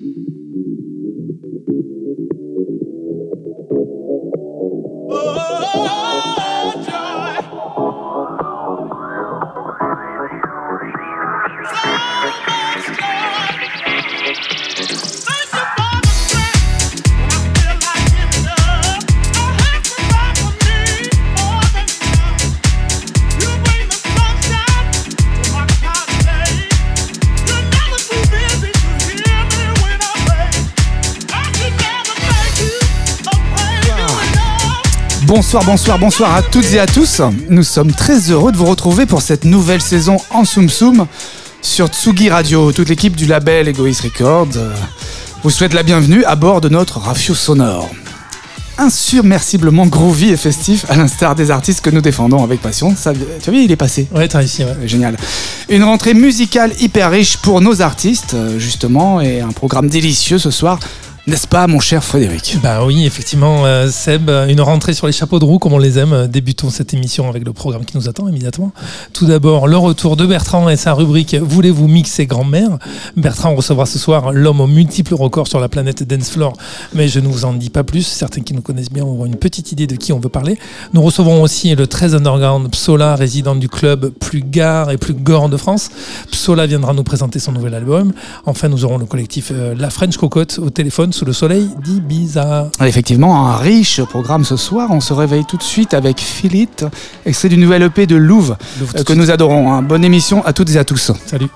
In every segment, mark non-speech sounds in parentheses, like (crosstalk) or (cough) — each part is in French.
Oh! oh, oh, oh. Bonsoir, bonsoir, bonsoir à toutes et à tous. Nous sommes très heureux de vous retrouver pour cette nouvelle saison en Soum Soum sur Tsugi Radio. Toute l'équipe du label Egoist Records euh, vous souhaite la bienvenue à bord de notre rafio sonore. Insubmerciblement groovy et festif, à l'instar des artistes que nous défendons avec passion. Ça, tu as vu, il est passé. Ouais, t'as réussi, ouais. Génial. Une rentrée musicale hyper riche pour nos artistes, euh, justement, et un programme délicieux ce soir n'est-ce pas, mon cher Frédéric? Bah oui, effectivement, euh, Seb, une rentrée sur les chapeaux de roue, comme on les aime. Débutons cette émission avec le programme qui nous attend immédiatement. Tout d'abord, le retour de Bertrand et sa rubrique Voulez-vous mixer grand-mère? Bertrand recevra ce soir l'homme aux multiples records sur la planète Dancefloor, mais je ne vous en dis pas plus. Certains qui nous connaissent bien auront une petite idée de qui on veut parler. Nous recevrons aussi le très underground Psola, résident du club plus gare et plus gore de France. Psola viendra nous présenter son nouvel album. Enfin, nous aurons le collectif euh, La French Cocotte au téléphone sous le soleil d'Ibiza. Effectivement, un riche programme ce soir. On se réveille tout de suite avec Philippe, extrait du nouvel EP de Louvre, Louvre euh, que nous adorons. hein. Bonne émission à toutes et à tous. Salut.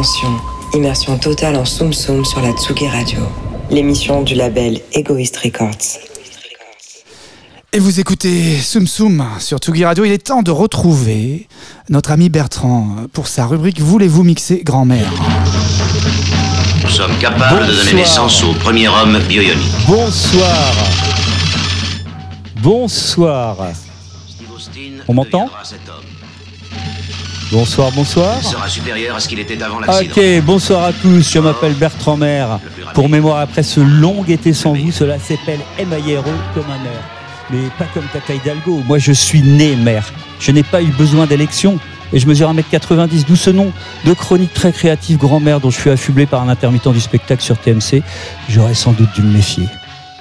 Attention, immersion totale en Soum Soum sur la Tsugi Radio, l'émission du label Egoist Records. Et vous écoutez Soum Soum sur Tsugi Radio. Il est temps de retrouver notre ami Bertrand pour sa rubrique Voulez-vous mixer grand-mère? Nous sommes capables de donner Bonsoir. naissance au premier homme bioionique. Bonsoir. Bonsoir. On m'entend? deviendra cet homme. Bonsoir, bonsoir. Il sera supérieur à ce qu'il était avant l'accident. Ok, bonsoir à tous. Je m'appelle Bertrand Maire. Pour mémoire, après ce long été sans vous, cela s'appelle M.I.R.O. comme un maire. Mais pas comme Tata Hidalgo. Moi, je suis né maire. Je n'ai pas eu besoin d'élection. Et je mesure 1m90, d'où ce nom de chronique très créative grand-mère dont je suis affublé par un intermittent du spectacle sur TMC. J'aurais sans doute dû me méfier.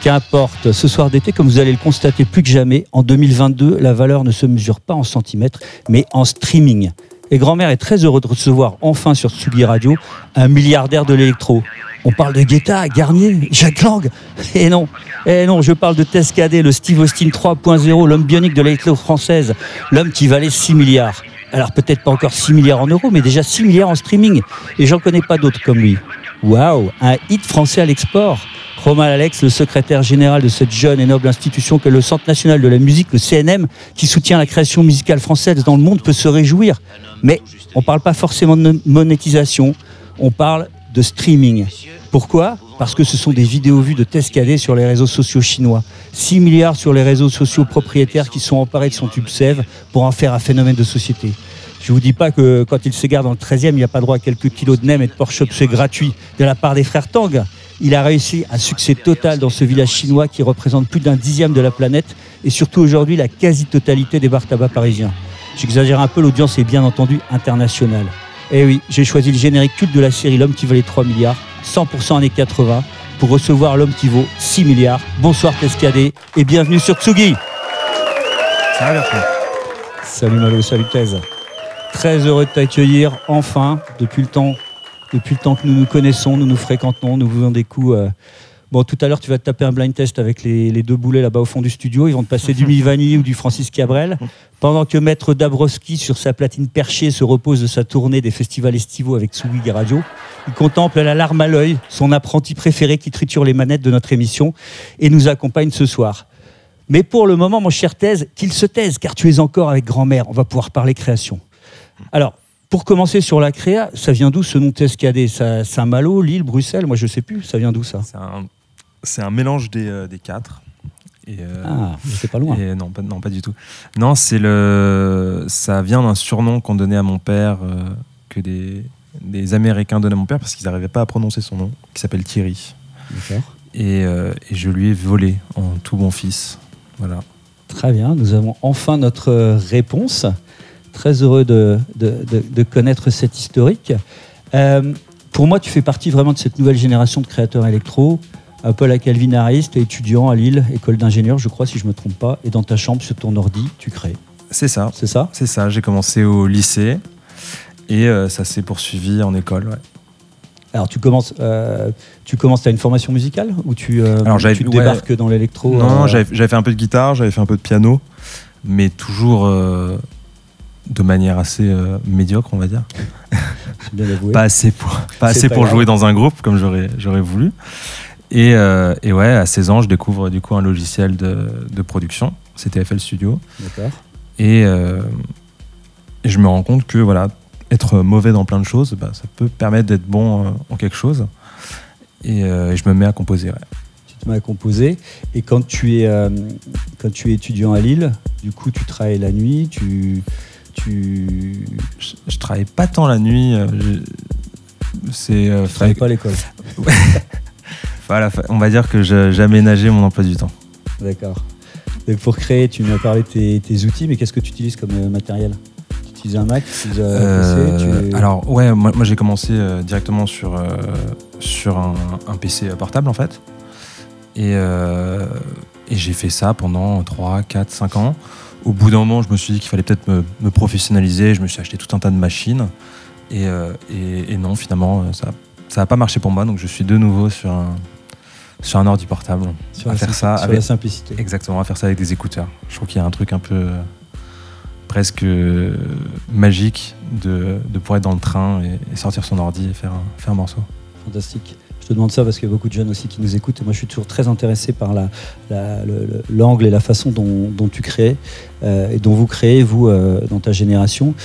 Qu'importe, ce soir d'été, comme vous allez le constater plus que jamais, en 2022, la valeur ne se mesure pas en centimètres, mais en streaming. Et grand-mère est très heureux de recevoir enfin sur Tsugi Radio un milliardaire de l'électro. On parle de Guetta, Garnier, Jacques Lang. Et non, et non, je parle de Tescadé, le Steve Austin 3.0, l'homme bionique de l'électro française, l'homme qui valait 6 milliards. Alors peut-être pas encore 6 milliards en euros, mais déjà 6 milliards en streaming. Et j'en connais pas d'autres comme lui. Waouh, un hit français à l'export. Romain Alex, le secrétaire général de cette jeune et noble institution que le Centre national de la musique, le CNM, qui soutient la création musicale française dans le monde, peut se réjouir. Mais on ne parle pas forcément de monétisation, on parle de streaming. Pourquoi? Parce que ce sont des vidéos vues de Tescadé sur les réseaux sociaux chinois. 6 milliards sur les réseaux sociaux propriétaires qui sont emparés de son tube Sève pour en faire un phénomène de société. Je vous dis pas que quand il s'égare dans le 13e, il n'y a pas droit à quelques kilos de nem et de Porsche c'est gratuit de la part des frères Tang. Il a réussi un succès total dans ce village chinois qui représente plus d'un dixième de la planète et surtout aujourd'hui la quasi-totalité des bars tabac parisiens. J'exagère un peu, l'audience est bien entendu internationale. Et oui, j'ai choisi le générique culte de la série L'homme qui valait 3 milliards, 100% années 80, pour recevoir l'homme qui vaut 6 milliards. Bonsoir Tescadé et bienvenue sur Tsugi. Salut Malo, salut Thèse. Très heureux de t'accueillir enfin depuis le temps, depuis le temps que nous nous connaissons, nous nous fréquentons, nous faisons des coups. euh, Bon, tout à l'heure, tu vas te taper un blind test avec les, les deux boulets là-bas au fond du studio. Ils vont te passer du (laughs) Mivani ou du Francis Cabrel. Pendant que Maître Dabrowski, sur sa platine perchée, se repose de sa tournée des festivals estivaux avec Tsugi Radio, il contemple la larme à l'œil son apprenti préféré qui triture les manettes de notre émission et nous accompagne ce soir. Mais pour le moment, mon cher Thèse, qu'il se taise, car tu es encore avec grand-mère. On va pouvoir parler création. Alors, pour commencer sur la créa, ça vient d'où ce nom Tescadé? Ça- Saint-Malo, Lille, Bruxelles Moi, je sais plus. Ça vient d'où ça? C'est un, mélange des, euh, des quatre. Et, euh, Ah, c'est pas loin. et non, pas, non, pas du tout. Non, c'est le, ça vient d'un surnom qu'on donnait à mon père, euh, que des, des Américains donnaient à mon père parce qu'ils n'arrivaient pas à prononcer son nom, qui s'appelle Thierry. D'accord. Et, euh, et je lui ai volé en tout bon fils. Voilà. Très bien, nous avons enfin notre réponse. Très heureux de, de- de- de connaître cette historique. Euh, pour moi, tu fais partie vraiment de cette nouvelle génération de créateurs électro, un peu la Calvin Harris, tu es étudiant à Lille, école d'ingénieur, je crois, si je ne me trompe pas, et dans ta chambre, sur ton ordi, tu crées. C'est ça. C'est ça? C'est ça. J'ai commencé au lycée et euh, ça s'est poursuivi en école. ouais. Alors, tu commences, euh, tu commences, as une formation musicale ou tu, euh, Alors, tu ouais. débarques dans l'électro Non, euh, j'avais fait un peu de guitare, j'avais fait un peu de piano, mais toujours de manière assez euh, médiocre, on va dire. (laughs) bien. Pas assez pour, pas assez pas pour grave. jouer dans un groupe comme j'aurais j'aurais voulu. Et, euh, et ouais, à 16 ans, je découvre du coup un logiciel de, de production, c'était FL Studio. D'accord. Et, euh, et je me rends compte que voilà, être mauvais dans plein de choses, bah, ça peut permettre d'être bon en quelque chose. Et, euh, et je me mets à composer. ouais. tu te mets à composer. Et quand tu es, euh, quand tu es étudiant à Lille, du coup, tu travailles la nuit, tu, tu, Je, je travaille pas tant la nuit. euh, c'est euh, tu travailles pas à l'école. (laughs) voilà, on va dire que j'ai aménagé mon emploi du temps. D'accord. Donc pour créer, tu nous as parlé de tes, tes outils, mais qu'est-ce que tu utilises comme euh, matériel? Tu utilises un Mac, tu utilises un Euh, PC tu- Alors ouais, moi, moi, j'ai commencé euh, directement sur, euh, sur un, un PC portable en fait. Et, euh, et j'ai fait ça pendant 3, 4, 5 ans. Au bout d'un moment, je me suis dit qu'il fallait peut-être me, me professionnaliser. Je me suis acheté tout un tas de machines. Et, euh, et- et non, finalement, euh, ça ça n'a pas marché pour moi. Donc je suis de nouveau sur un, sur un ordi portable. sur à faire ça sur avec- la simplicité. Exactement, à faire ça avec des écouteurs. Je trouve qu'il y a un truc un peu, presque euh, magique de, de pouvoir être dans le train et, et sortir son ordi et faire un, faire un morceau. Fantastique. Te demande ça parce qu'il y a beaucoup de jeunes aussi qui nous écoutent. Et moi, je suis toujours très intéressé par la- la- le- le- l'angle et la façon dont, tu crées euh, et dont vous créez, vous, euh, dans ta génération.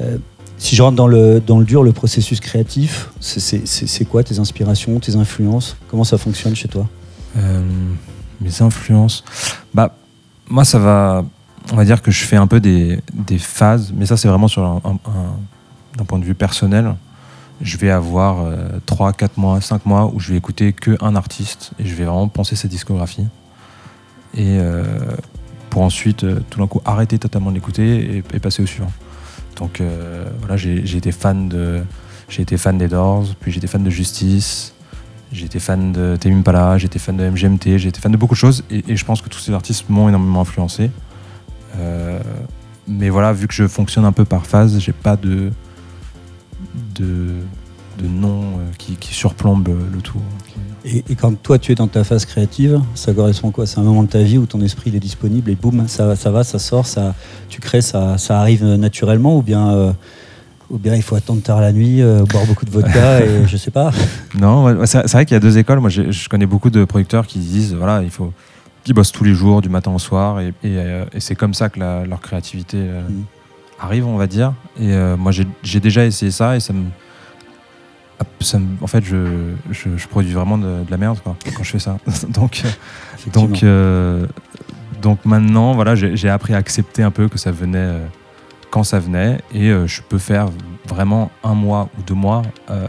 Euh, si je rentre dans le, dur, le processus créatif, c'est- quoi tes inspirations, tes influences? Comment ça fonctionne chez toi? Mes influences. Bah, moi, ça va. On va dire que je fais un peu des, phases, mais ça, c'est vraiment sur un- d'un point de vue personnel. Je vais avoir 3, 4 mois, 5 mois où je vais écouter que un artiste et je vais vraiment penser sa discographie. Et euh, pour ensuite, euh, tout d'un coup, arrêter totalement de l'écouter et, passer au suivant. Donc euh, voilà, j'ai été fan de. J'ai été fan des Doors, puis été fan de Justice, été fan de été fan de MGMT, été fan de beaucoup de choses et, et je pense que tous ces artistes m'ont énormément influencé. Euh, mais voilà, vu que je fonctionne un peu par phase, j'ai pas de de, de nom euh, qui, qui surplombe le, tout. et, et quand toi, tu es dans ta phase créative, ça correspond à quoi? C'est un moment de ta vie où ton esprit il est disponible et boum, ça, ça va, ça sort, ça, tu crées, ça, ça arrive naturellement ou bien, euh, ou bien il faut attendre tard la nuit, euh, boire beaucoup de vodka (laughs) et je sais pas? Non, c'est vrai qu'il y a deux écoles. Moi, je connais beaucoup de producteurs qui disent voilà, il faut qu'ils bossent tous les jours, du matin au soir, et, et, et c'est comme ça que la- leur créativité Mhm. Arrive, on va dire. Et euh, moi, j'ai déjà essayé ça et ça me, ça me- en fait, je, je, je produis vraiment de, de la merde quoi, quand je fais ça. (laughs) donc, Effectivement. donc, euh, donc maintenant, voilà, j'ai appris à accepter un peu que ça venait euh, quand ça venait, et euh, je peux faire vraiment un mois ou deux mois euh,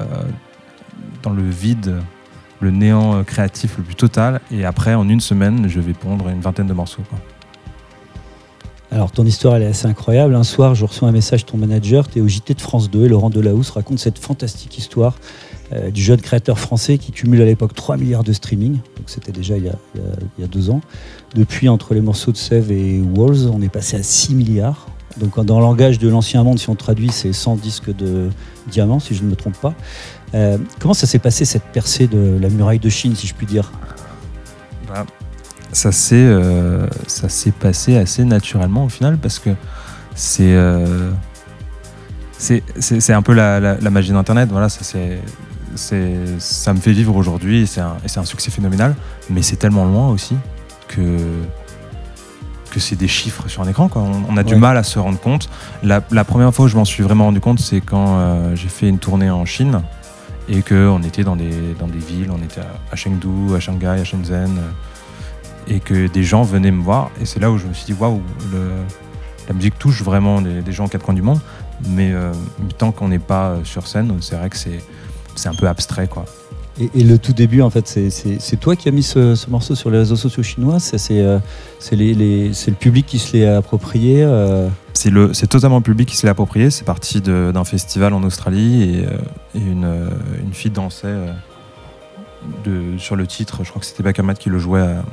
dans le vide, le néant euh, créatif le plus total, et après, en une semaine, je vais pondre une vingtaine de morceaux. quoi. Alors, ton histoire, elle est assez incroyable. Un soir, je reçois un message de ton manager, tu es au JT de France 2, et Laurent Delahousse raconte cette fantastique histoire euh, du jeune créateur français qui cumule à l'époque 3 milliards de streaming. Donc, c'était déjà il y, a, deux ans. Depuis, entre les morceaux de Sève et Walls, on est passé à 6 milliards. Donc, dans le langage de l'ancien monde, si on traduit, c'est 100 disques de diamants, si je ne me trompe pas. Euh, comment ça s'est passé, cette percée de la muraille de Chine, si je puis dire? Ça s'est euh, ça s'est passé assez naturellement au final parce que c'est euh, c'est un peu la, la- la magie d'internet voilà ça c'est ça me fait vivre aujourd'hui et c'est un, un succès phénoménal mais c'est tellement loin aussi que que c'est des chiffres sur un écran quoi. On, on a du mal à se rendre compte la, la première fois où je m'en suis vraiment rendu compte c'est quand euh, j'ai fait une tournée en Chine et qu'on était dans des, dans des villes, on était à, à Chengdu, à Shanghai, à Shenzhen, et que des gens venaient me voir, et c'est là où je me suis dit, waouh, la musique touche vraiment des, des gens aux quatre coins du monde, mais euh, tant qu'on n'est pas euh, sur scène, c'est vrai que c'est un peu abstrait, quoi. Et, et le tout début, en fait, c'est- toi qui as mis ce, ce morceau sur les réseaux sociaux chinois? C'est euh, les- les- le public qui se l'est approprié euh, C'est le- c'est totalement le public qui se l'est approprié, c'est parti d'un festival en Australie, et, euh, et une, une fille dansait de, sur le titre, je crois que c'était Bakamat qui le jouait à,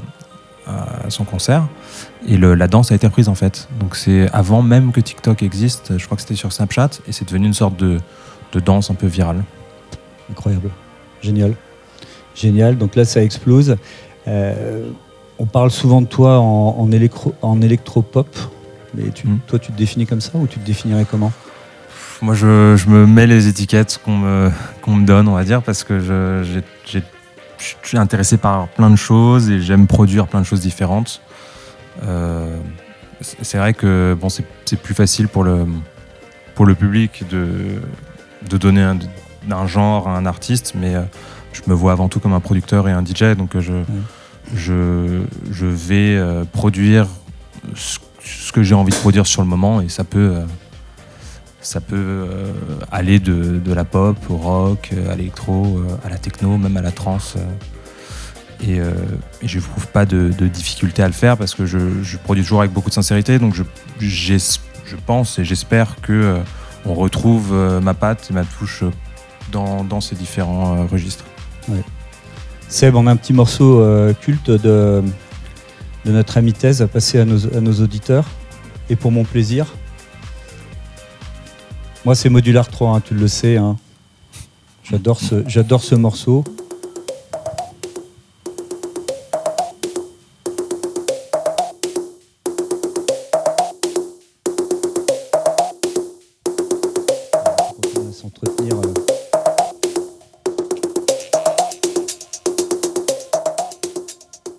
à son concert. Et le- la danse a été reprise en fait. Donc c'est avant même que TikTok existe, je crois que c'était sur Snapchat, et c'est devenu une sorte de, de danse un peu virale. Incroyable. Génial. Génial. Donc là, ça explose. Euh, on parle souvent de toi en, en, électro, en électropop. Mais tu, Mm. toi, tu te définis comme ça ou tu te définirais comment? Moi je, je me mets les étiquettes qu'on me, me donne, on va dire, parce que j'ai- je suis intéressé par plein de choses et j'aime produire plein de choses différentes. Euh, c'est vrai que bon, c'est plus facile pour le, pour le public de, de donner un, un genre à un artiste, mais euh, je me vois avant tout comme un producteur et un DJ, donc euh, je, je, je vais produire ce, ce que j'ai envie de produire sur le moment et ça peut, ça peut euh, aller de, la pop au rock, euh, à l'électro, euh, à la techno, même à la trance. et, je trouve pas de, difficulté à le faire parce que je, produis toujours avec beaucoup de sincérité. Donc je, pense et j'espère que euh, on retrouve ma patte et ma touche dans, ces différents registres. Seb, on a un petit morceau culte de, notre ami thèse à passer à nos auditeurs. Et pour mon plaisir, moi, c'est Modular 3, hein, tu le sais. Hein. J'adore ce, morceau.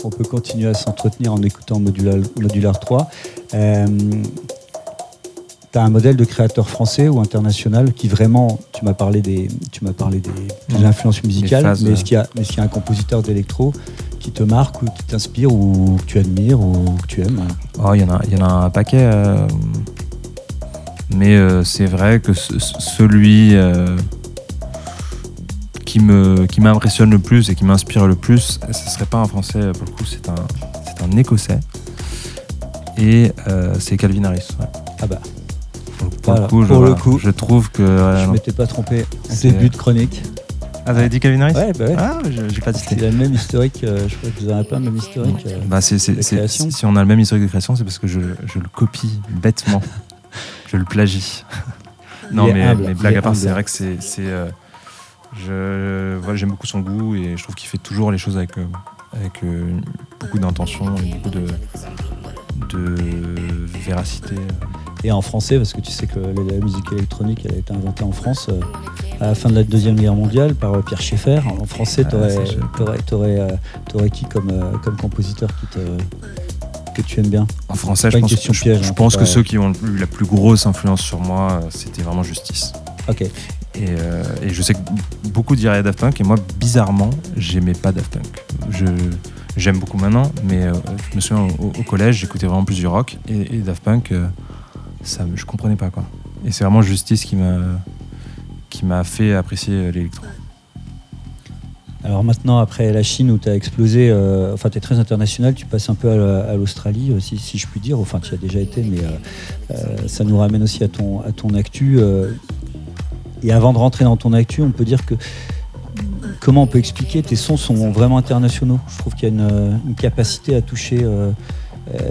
On peut continuer à s'entretenir en écoutant Modular, 3 tu as un modèle de créateur français ou international qui vraiment, tu m'as parlé des, tu m'as parlé des, influences musicales, phases, mais est-ce qu'il y a, mais est-ce qu'il y a un compositeur d'électro qui te marque ou qui t'inspire ou que tu admires ou que tu aimes? Oh, il y en a, y en a un paquet. euh, mais euh, c'est vrai que ce- ce- celui euh, qui me qui m'impressionne le plus et qui m'inspire le plus, ce serait pas un français pour le coup, c'est un c'est un écossais. Et c'est Calvin Harris. ouais. Ah bah, Pour, Voilà, le coup, je, pour le voilà, coup. je trouve que. ouais, je m'étais pas trompé C'est- de chronique. Ah, vous avez dit Calvin Harris? Ouais, bah ouais. Ah, j'ai pas Il dit. a le même historique, euh, je crois que vous en avez pas le même historique. euh. Bah, de création. si on a le même historique de création, c'est parce que je, je le copie bêtement. (laughs) je le plagie. non, Il mais, humble, mais il blague à part, c'est vrai que c'est. euh, je, voilà, j'aime beaucoup son goût et je trouve qu'il fait toujours les choses avec, euh, avec euh, beaucoup d'intention et beaucoup de, de véracité. Et en français, parce que tu sais que la, musique électronique, elle a été inventée en France euh, à la fin de la Deuxième Guerre mondiale par euh, Pierre Schaeffer. En français, Ah, t'aurais, t'aurais, t'aurais, euh, t'aurais qui comme, comme compositeur qui te, que tu aimes bien? En français, je une pense, question je- piège, je hein, pense que ceux qui ont eu la plus grosse influence sur moi, c'était vraiment Justice. Ok. Et, euh, et je sais que beaucoup diraient Daft Punk, et moi, bizarrement, j'aimais pas Daft Punk. Je, j'aime beaucoup maintenant, mais euh, je me souviens au, au collège, j'écoutais vraiment plus du rock, et, et Daft Punk, euh, ça, je comprenais pas quoi. Et c'est vraiment Justice qui m'a, fait apprécier l'électro. Alors maintenant, après la Chine où tu as explosé, euh, enfin tu es très international, tu passes un peu à, la- à l'Australie, euh, si, si je puis dire, enfin tu y as déjà été, mais euh, ça nous ramène aussi à ton, actu. et avant de rentrer dans ton actu, on peut dire que comment on peut expliquer tes sons sont vraiment internationaux? Je trouve qu'il y a une, capacité à toucher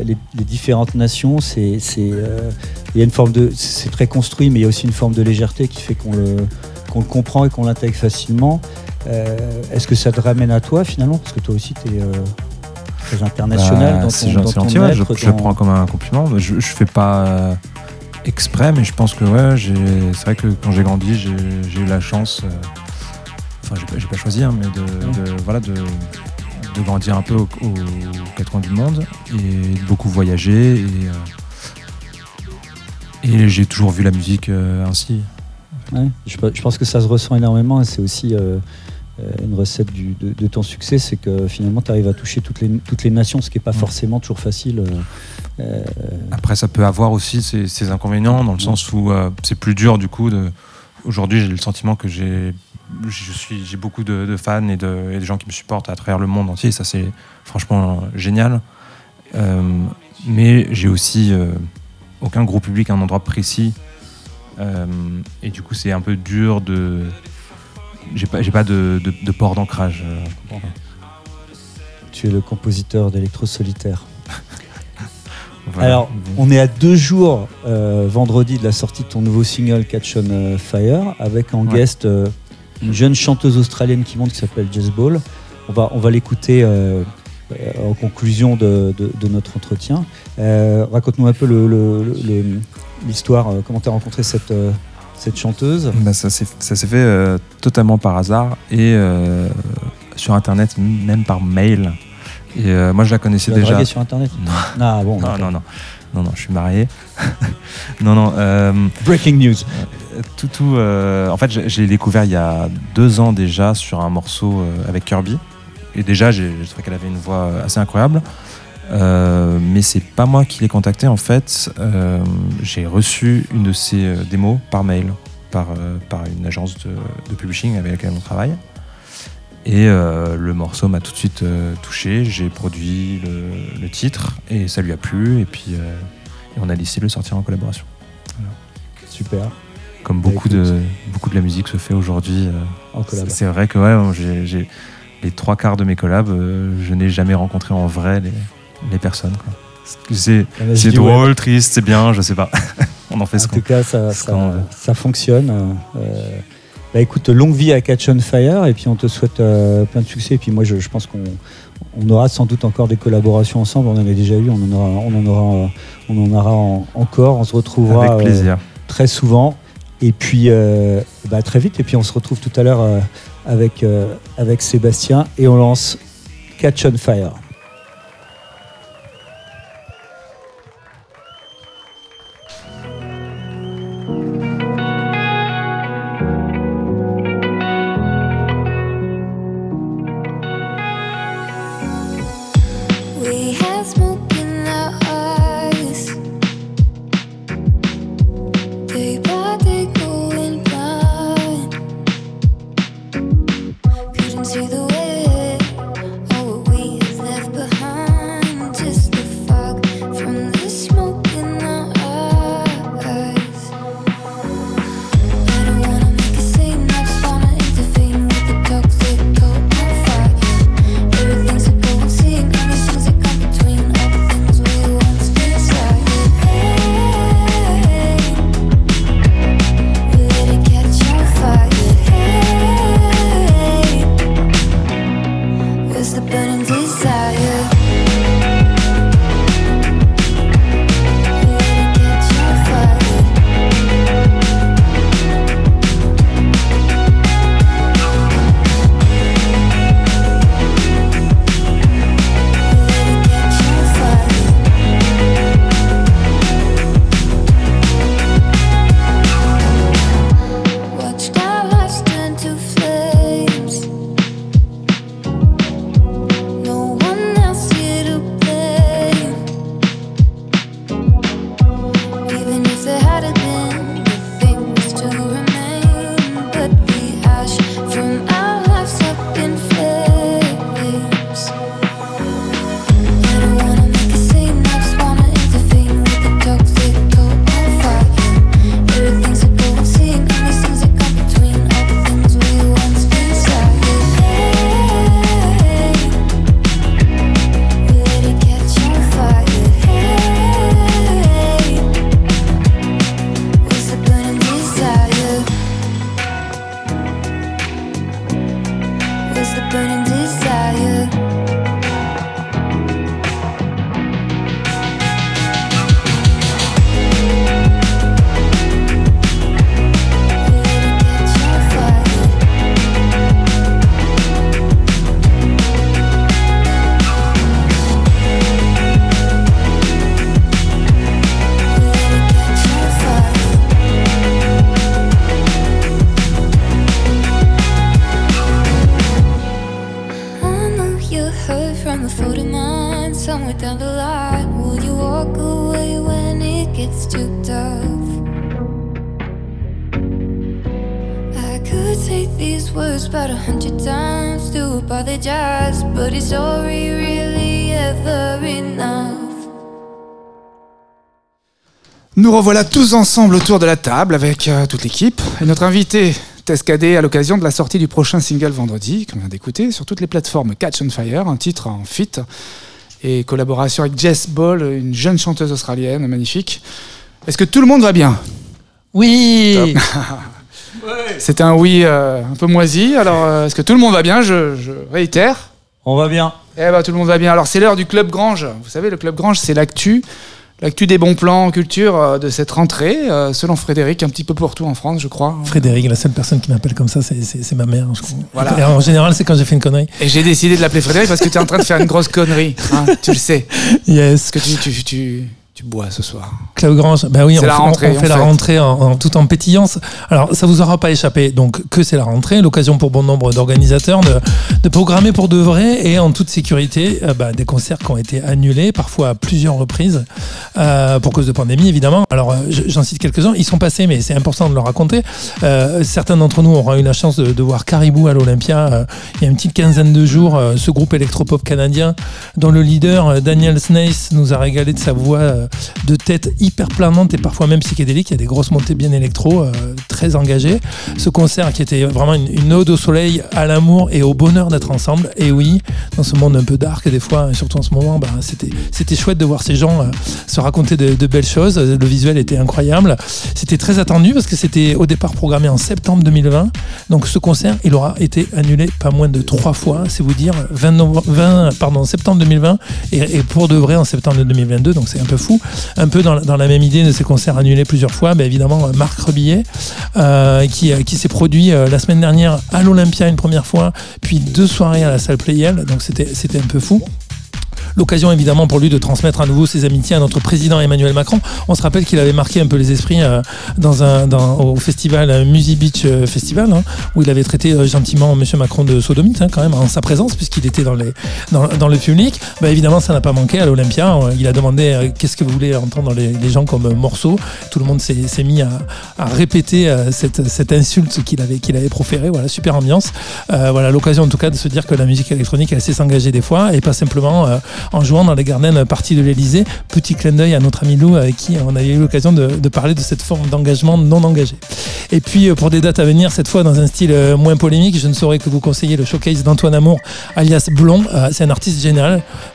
les, les différentes nations. C'est, c'est, euh, il y a une forme de, c'est très construit, mais il y a aussi une forme de légèreté qui fait qu'on le, qu'on le comprend et qu'on l'intègre facilement. Euh, Est-ce que ça te ramène à toi finalement? Parce que toi aussi, tu es très international Bah, dans ton, dans ton je, être, je le dans- prends comme un compliment. mais Je, je fais pas euh, exprès, mais je pense que ouais, c'est vrai que quand j'ai grandi, j'ai eu la chance, euh, enfin j'ai pas, pas choisi, hein, mais de, de- voilà, de, de grandir un peu aux, aux quatre coins du monde et de beaucoup voyager. Et, euh, et j'ai toujours vu la musique euh, ainsi. Ouais, je, pe- je pense que ça se ressent énormément et c'est aussi euh, une recette du- de, de ton succès, c'est que finalement tu arrives à toucher toutes les, toutes les nations, ce qui n'est pas forcément toujours facile. euh, Après, ça peut avoir aussi ses, ses inconvénients, dans le sens où euh, c'est plus dur du coup. De... Aujourd'hui, j'ai le sentiment que j'ai, j'ai beaucoup de, de fans et de, et de gens qui me supportent à travers le monde entier. Ça, c'est franchement euh, génial. Euh, mais j'ai aussi euh, aucun gros public à un endroit précis. Euh, et du coup, c'est un peu dur de. J'ai pas, j'ai pas de, port d'ancrage. tu es le compositeur d'Electro Solitaire. (laughs) Voilà. Alors, on est à deux jours euh, vendredi de la sortie de ton nouveau single Catch on Fire, avec en Ouais. guest euh, une jeune chanteuse australienne qui monte qui s'appelle Jess Ball. On va, on va l'écouter euh, euh, en conclusion de, de- de notre entretien. Euh, Raconte-nous un peu le- le- le- le- l'histoire, comment tu as rencontré cette, cette chanteuse. Ça s'est ça s'est fait euh, totalement par hasard et sur internet, même par mail. Et moi je la Tu connaissais l'as déjà. sur Internet Non. Ah bon, Non, non, non, non, non, je suis marié. (laughs) non, non. euh, Breaking news. tout, tout, euh, en fait, j'ai- j'ai découvert il y a deux ans déjà sur un morceau euh, avec Kirby. Et déjà, j'ai j'ai trouvé qu'elle avait une voix assez incroyable. Euh, mais c'est pas moi qui l'ai contactée en fait. Euh, j'ai reçu une de ses euh, démos par mail, par, euh, par une agence de, de publishing avec laquelle on travaille. Et euh, le morceau m'a tout de suite euh, touché. J'ai produit le, le titre et ça lui a plu. Et puis euh, et on a décidé de le sortir en collaboration. Super, Comme Bah, beaucoup, écoute. de, beaucoup de la musique se fait aujourd'hui. en collab. c'est vrai que ouais, les trois quarts de mes collabs, je n'ai jamais rencontré en vrai les, les personnes. C'est web. drôle, triste, c'est bien, je sais pas. (laughs) On en fait ce En tout cas, ça, ça fonctionne. Bah écoute, longue vie à Catch on Fire et puis on te souhaite euh, plein de succès. Et puis moi, je, je pense qu'on on aura sans doute encore des collaborations ensemble. On en a déjà eu, on en aura, on en aura, on en aura en- encore. On se retrouvera avec euh, plaisir. très souvent. Et puis, euh, bah, très vite. Et puis, on se retrouve tout à l'heure euh, avec, euh, avec Sébastien et on lance Catch on Fire. Nous revoilà tous ensemble autour de la table avec euh, toute l'équipe et notre invité Tescadé à l'occasion de la sortie du prochain single vendredi, qu'on vient d'écouter, sur toutes les plateformes Catch on Fire, un titre en fit et collaboration avec Jess Ball, une jeune chanteuse australienne magnifique. Est-ce que tout le monde va bien? Oui C'était (laughs) un oui euh, un peu moisi, alors euh, est-ce que tout le monde va bien? Je, je réitère. On va bien. Eh ben tout le monde va bien. Alors c'est l'heure du Club Grange. Vous savez, le Club Grange, c'est l'actu. L'actu des bons plans en culture euh, de cette rentrée, euh, selon Frédéric, un petit peu pour tout en France, je crois. Frédéric, la seule personne qui m'appelle comme ça, c'est- ma mère. je crois. Voilà. Et en général, c'est quand j'ai fait une connerie. Et j'ai décidé de l'appeler Frédéric parce que tu es en train de faire une grosse connerie. hein, tu le sais. Yes. Parce que tu, tu, tu, tu bois ce soir. Claude Grange, ben oui, on, la on- rentrée, on fait la rentrée en, en- tout en pétillance. Alors, ça vous aura pas échappé, donc que c'est la rentrée, l'occasion pour bon nombre d'organisateurs de, de programmer pour de vrai et en toute sécurité euh, bah, des concerts qui ont été annulés, parfois à plusieurs reprises, euh, pour cause de pandémie évidemment. Alors, euh, je- j'en cite quelques-uns, ils sont passés, mais c'est important de le raconter. Certains d'entre nous auront eu la chance de, voir Caribou à l'Olympia il y a une petite quinzaine de jours, ce groupe électropop canadien dont le leader Daniel Snaith nous a régalé de sa voix de tête hyper planante et parfois même psychédélique. Il y a des grosses montées bien électro, euh, très engagées. Ce concert qui était vraiment une, ode au soleil, à l'amour et au bonheur d'être ensemble. Et oui, dans ce monde un peu dark des fois, surtout en ce moment, bah, c'était chouette de voir ces gens euh, se raconter de, belles choses. Le visuel était incroyable. C'était très attendu parce que c'était au départ programmé en septembre 2020. Donc ce concert, il aura été annulé pas moins de trois fois, c'est vous dire, 20, novembre- 20 pardon, septembre 2020 et, pour de vrai en septembre 2022. Donc c'est un peu fou. Peu dans, la- même idée de ces concerts annulés plusieurs fois, évidemment Marc Rebillet euh, qui, qui s'est produit euh, la semaine dernière à l'Olympia une première fois, puis deux soirées à la salle Playel. Donc c'était un peu fou. L'occasion évidemment pour lui de transmettre à nouveau ses amitiés à notre président Emmanuel Macron. On se rappelle qu'il avait marqué un peu les esprits euh, dans un, au festival euh, Music Beach euh, Festival, hein, où il avait traité gentiment Monsieur Macron de sodomite, hein, quand même, en sa présence, puisqu'il était dans, les, dans, le public. Bah, évidemment, ça n'a pas manqué à l'Olympia. Il a demandé qu'est-ce que vous voulez entendre les, gens comme morceau. Tout le monde s'est mis à, répéter cette, cette insulte qu'il avait, qu'il avait proférée. Voilà, super ambiance. Voilà, l'occasion en tout cas de se dire que la musique électronique, elle sait s'engager des fois et pas simplement en jouant dans les garden parties de l'Elysée. Petit clin d'œil à notre ami Lou avec qui on avait eu l'occasion de, parler de cette forme d'engagement non engagé. Et puis euh, pour des dates à venir, cette fois dans un style euh, moins polémique, je ne saurais que vous conseiller le showcase d'Antoine Amour, alias Blond. Euh, C'est un artiste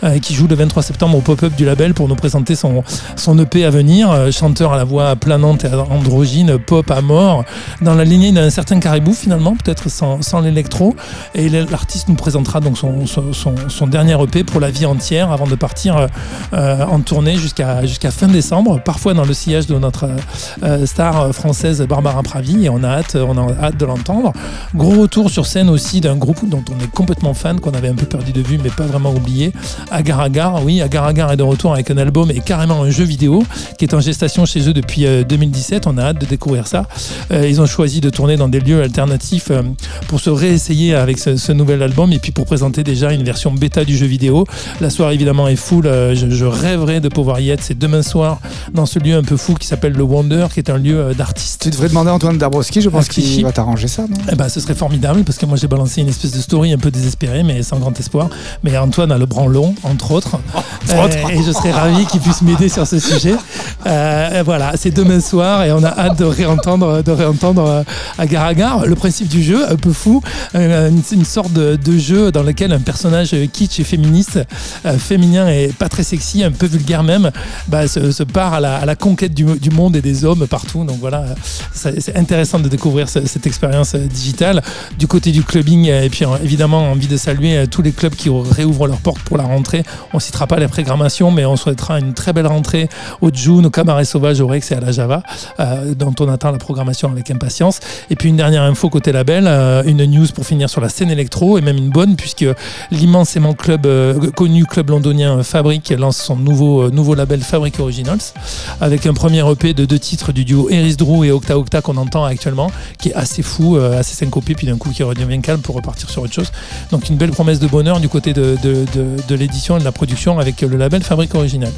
euh, qui joue le 23 septembre au pop-up du label pour nous présenter son, son EP à venir. Euh, Chanteur à la voix planante et androgyne, pop à mort, dans la lignée d'un certain Caribou finalement, peut-être sans, sans l'électro. Et l'artiste nous présentera donc son dernier EP pour la vie entière avant de partir euh, euh, en tournée jusqu'à jusqu'à fin décembre, parfois dans le sillage de notre euh, euh, star française Barbara Pravi. Et on a hâte, on a hâte de l'entendre. Gros retour sur scène aussi d'un groupe dont on est complètement fan, qu'on avait un peu perdu de vue, mais pas vraiment oublié. Agar Agar, oui, Agar Agar est de retour avec un album et carrément un jeu vidéo qui est en gestation chez eux depuis euh, 2017. On a hâte de découvrir ça. Euh, ils ont choisi de tourner dans des lieux alternatifs euh, pour se réessayer avec ce, ce nouvel album et puis pour présenter déjà une version bêta du jeu vidéo. La soirée évidemment est full. Euh, je, je rêverais de pouvoir y être. C'est demain soir dans ce lieu un peu fou qui s'appelle le Wonder, qui est un lieu euh, d'artistes. Tu devrais demander à Antoine Dabrowski, je pense qu'il va t'arranger ça, non? Eh ben, ce serait formidable parce que moi j'ai balancé une espèce de story un peu désespérée mais sans grand espoir. Mais Antoine a le branlon, entre autres. (laughs) Euh, et je serais ravi qu'il puisse m'aider sur ce sujet. Euh, voilà, c'est demain soir et on a hâte de réentendre, de réentendre euh, Agar Agar. Le principe du jeu, un peu fou, euh, une, une sorte de, de jeu dans lequel un personnage kitsch et féministe, euh, féminin et pas très sexy, un peu vulgaire même, bah, se, part à la, conquête du, monde et des hommes partout. Donc voilà, c'est intéressant de découvrir ce- cette expérience euh, digitale. Du côté du clubbing, euh, et puis euh, évidemment, envie de saluer tous les clubs qui réouvrent leurs portes pour la rentrée. On citera pas les programmations, mais on souhaitera une très belle rentrée au June, au Cabaret Sauvage, au Rex et à la Java, dont on attend la programmation avec impatience. Et puis une dernière info côté label, une news pour finir sur la scène électro, et même une bonne, puisque l'immensément club, connu club londonien euh, Fabric lance son nouveau, euh, nouveau label Fabric Originals, avec un premier EP de deux titres du duo Eris Drew et Octa Octa qu'on entend actuellement, qui est assez fou, euh, assez syncopé, puis d'un coup qui redevient calme pour repartir sur autre chose. Donc une belle promesse de bonheur du côté de, de, l'édition et de la production avec le label Fabrique Original.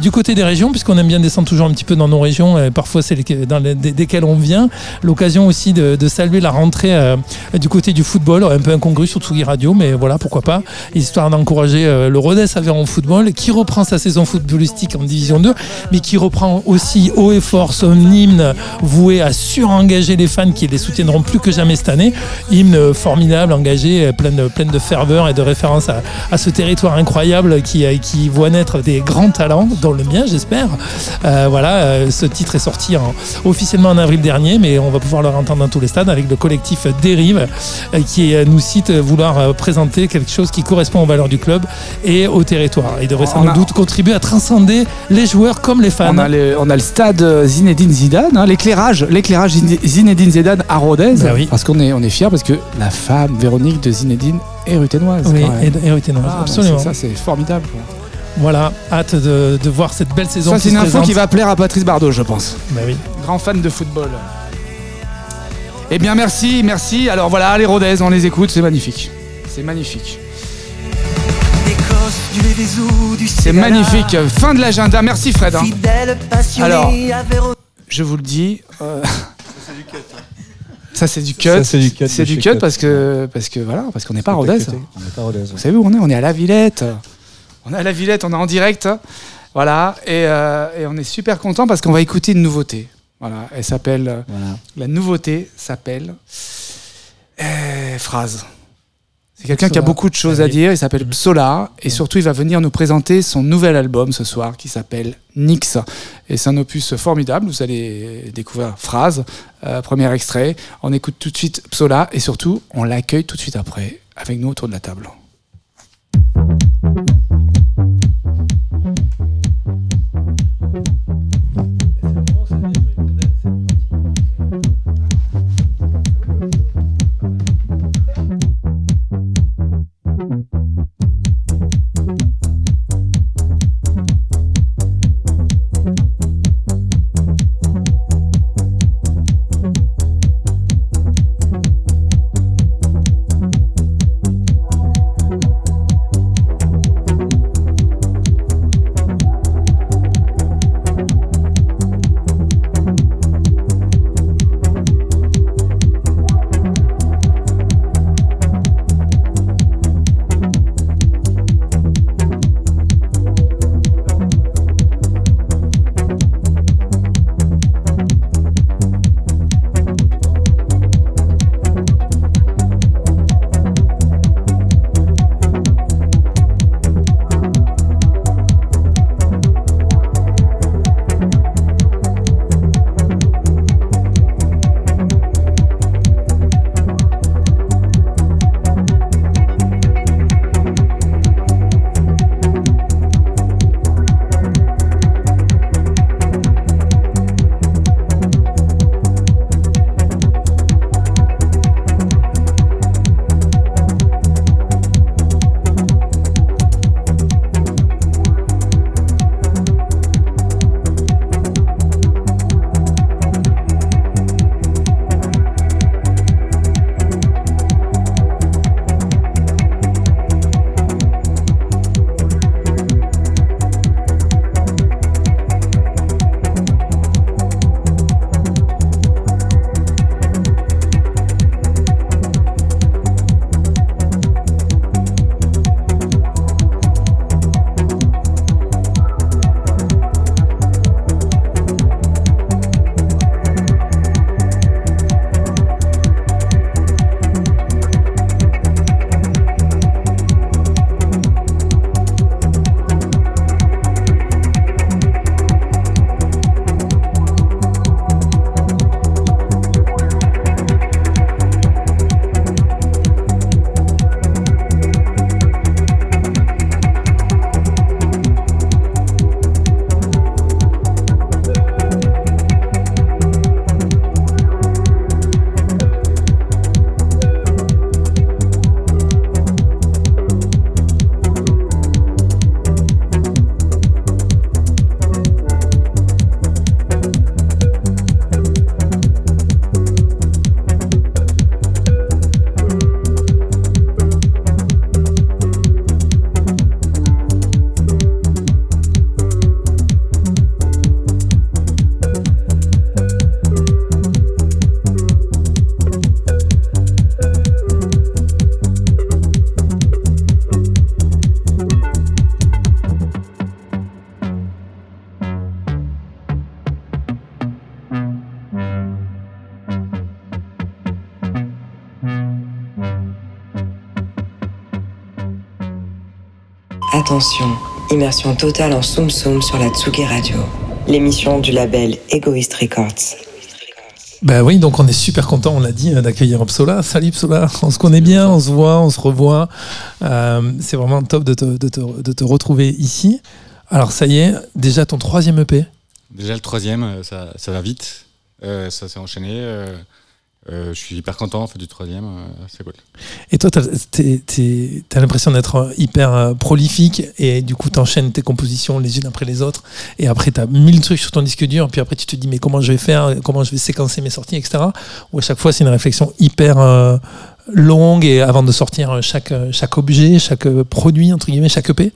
Du côté des régions, puisqu'on aime bien descendre toujours un petit peu dans nos régions, parfois c'est dans les, des- desquelles on vient, l'occasion aussi de, saluer la rentrée du côté du football, un peu incongru sur Tsugi Radio, mais voilà, pourquoi pas, histoire d'encourager euh, le Rodez Aveyron Football, qui reprend sa saison footballistique en Division 2, mais qui reprend aussi haut et fort son hymne voué à surengager les fans qui les soutiendront plus que jamais cette année. Hymne formidable, engagé, plein de, plein de ferveur et de référence à, à ce territoire incroyable qui, euh, qui voit naître des grands talents, dont le mien j'espère. Euh, voilà, euh, ce titre est sorti en- officiellement en avril dernier, mais on va pouvoir le entendre dans tous les stades avec le collectif Dérive qui nous cite vouloir présenter quelque chose qui correspond aux valeurs du club et au territoire. Il devrait sans a- doute contribuer à transcender les joueurs comme les fans. On a, le, on a le stade euh, Zinedine Zidane, hein, l'éclairage, l'éclairage Zine- Zinedine Zidane à Rodez, Bah oui. parce qu'on est, on est fiers parce que la femme Véronique de Zinedine est ruténoise. Oui, et Ruténoise, Ah, absolument. c'est- Ça c'est formidable. quoi. Voilà, hâte de, de voir cette belle saison. Ça c'est une info qui va plaire à Patrice Bardot, je pense. Bah oui. Grand fan de football. Eh bien merci, merci. Alors voilà, les Rodez, on les écoute, c'est magnifique. C'est magnifique. C'est magnifique. Fin de l'agenda. Merci Fred. hein. Alors, je vous le dis. euh, Ça c'est du cut. Ça, c'est du cut C'est du cut Cut. parce que parce que voilà parce qu'on n'est pas à Rodez. On n'est pas à Rodez. Vous savez où on est? On est à la Villette. On est à la Villette, on est en direct. Voilà et, euh, et on est super content parce qu'on va écouter une nouveauté. Voilà, elle s'appelle Voilà. la nouveauté s'appelle euh, Phrase. C'est quelqu'un qui a beaucoup de choses à dire. Il s'appelle Psola et surtout il va venir nous présenter son nouvel album ce soir qui s'appelle Nix. Et c'est un opus formidable. Vous allez découvrir Phrase, euh, premier extrait. On écoute tout de suite Psola et surtout on l'accueille tout de suite après avec nous autour de la table. Attention, immersion totale en Soum Soum sur la Tsugi Radio. L'émission du label Egoist Records. Ben oui, donc on est super content, on l'a dit, euh, d'accueillir Psola. Salut Psola, on se connaît bien, on se voit, on se revoit. Euh, c'est vraiment top de te, de, te, de te retrouver ici. Alors ça y est, déjà ton troisième EP. Déjà le troisième, euh, ça, ça va vite. Euh, ça s'est enchaîné. euh, je suis hyper content en fait, du troisième. euh, c'est cool. Et toi, t'es- t'as l'impression d'être euh, hyper euh, prolifique et du coup, t'enchaînes tes compositions les unes après les autres. Et après, t'as mille trucs sur ton disque dur. Puis après, tu te dis, mais comment je vais faire Comment je vais séquencer mes sorties, etc. Ou à chaque fois, c'est une réflexion hyper euh, longue et avant de sortir euh, chaque, euh, chaque objet, chaque euh, produit, entre guillemets, chaque EP.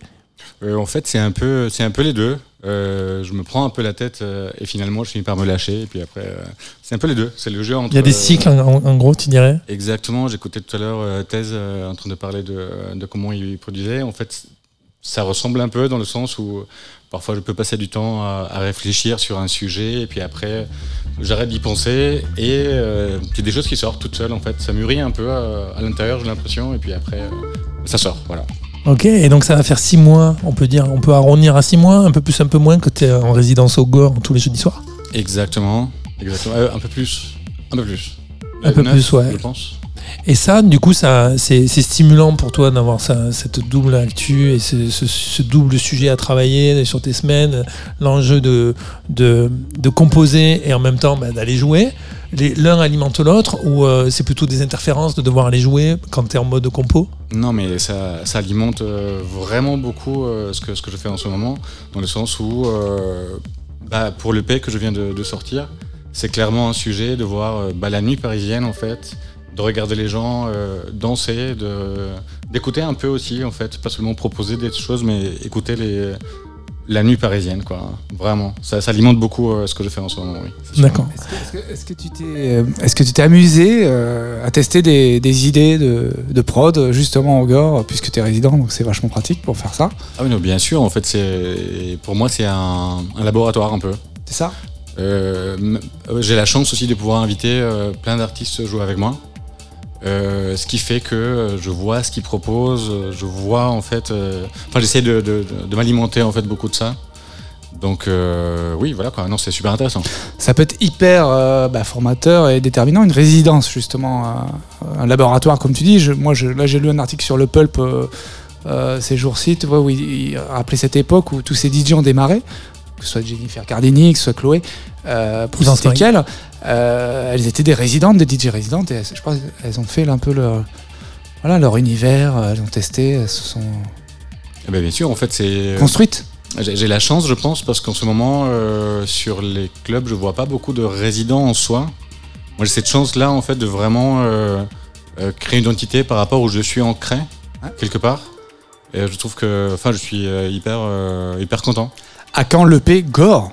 Euh, en fait, c'est un peu, un peu les deux. Euh, je me prends un peu la tête euh, et finalement, je finis par me lâcher. Et puis après, c'est un peu les deux. C'est le jeu entre. Il y a des cycles, en, gros, tu dirais? Exactement. J'écoutais tout à l'heure Thèse en train de parler de, de comment il produisait. En fait, ça ressemble un peu dans le sens où parfois je peux passer du temps à, à réfléchir sur un sujet et puis après j'arrête d'y penser et euh, il y a des choses qui sortent toutes seules en fait. Ça mûrit un peu à l'intérieur, j'ai l'impression, et puis après euh, ça sort. Voilà. Ok, et donc ça va faire six mois, on peut dire, on peut arrondir à six mois, un peu plus, un peu moins que tu es en résidence au Gore tous les jeudis soirs? Exactement. Exactement. Euh, un peu plus. Un peu plus. Un peu Neuf, plus, ouais. Je pense. Et ça, du coup, ça, c'est stimulant pour toi d'avoir cette double actu et ce, double sujet à travailler sur tes semaines, l'enjeu de, composer et en même temps bah, d'aller jouer. L'un alimente l'autre ou euh, c'est plutôt des interférences de devoir aller jouer quand tu es en mode compo? Non, mais ça, alimente euh, vraiment beaucoup euh, ce, que, je fais en ce moment, dans le sens où, bah, pour le P que je viens de, sortir, c'est clairement un sujet de voir bah, la nuit parisienne, en fait, de regarder les gens euh, danser, de- d'écouter un peu aussi, en fait, pas seulement proposer des choses, mais écouter les, la nuit parisienne, quoi. Vraiment. Ça, ça alimente beaucoup euh, ce que je fais en ce moment, oui. D'accord. Est-ce que, tu t'es, euh, est-ce que tu t'es amusé euh, à tester des, des idées de, de prod justement au Gore, puisque tu es résident, donc c'est vachement pratique pour faire ça? Ah oui, non, bien sûr, en fait, c'est pour moi, c'est un, un laboratoire un peu. C'est ça? Euh, j'ai la chance aussi de pouvoir inviter euh, plein d'artistes jouer avec moi. Euh, ce qui fait que euh, je vois ce qu'ils proposent, euh, je vois en fait. euh, Enfin, j'essaie de, de- de- de m'alimenter en fait beaucoup de ça. Donc euh, oui, voilà quoi. Non, c'est super intéressant. Ça peut être hyper euh, bah, formateur et déterminant. Une résidence, justement, un, un laboratoire, comme tu dis. Je- moi, je- là, j'ai lu un article sur le Pulp euh, euh, ces jours-ci, tu vois, où il, il rappelait cette époque où tous ces DJ ont démarré, que ce soit Jennifer Cardini, que ce soit Chloé, euh, pour citer. Euh, elles étaient des résidentes, des DJ résidentes, et elles- je crois qu'elles ont fait un peu leur, voilà, leur univers, elles ont testé, elles se sont Eh ben, bien sûr, en fait, c'est. construites. J'ai la chance, je pense, parce qu'en ce moment, euh, sur les clubs, je vois pas beaucoup de résidents en soi. Moi, j'ai cette chance-là, en fait, de vraiment euh, euh, créer une identité par rapport où je suis ancré, quelque part. Et je trouve que, enfin, je suis euh, hyper, euh, hyper content. À quand l'EP Gore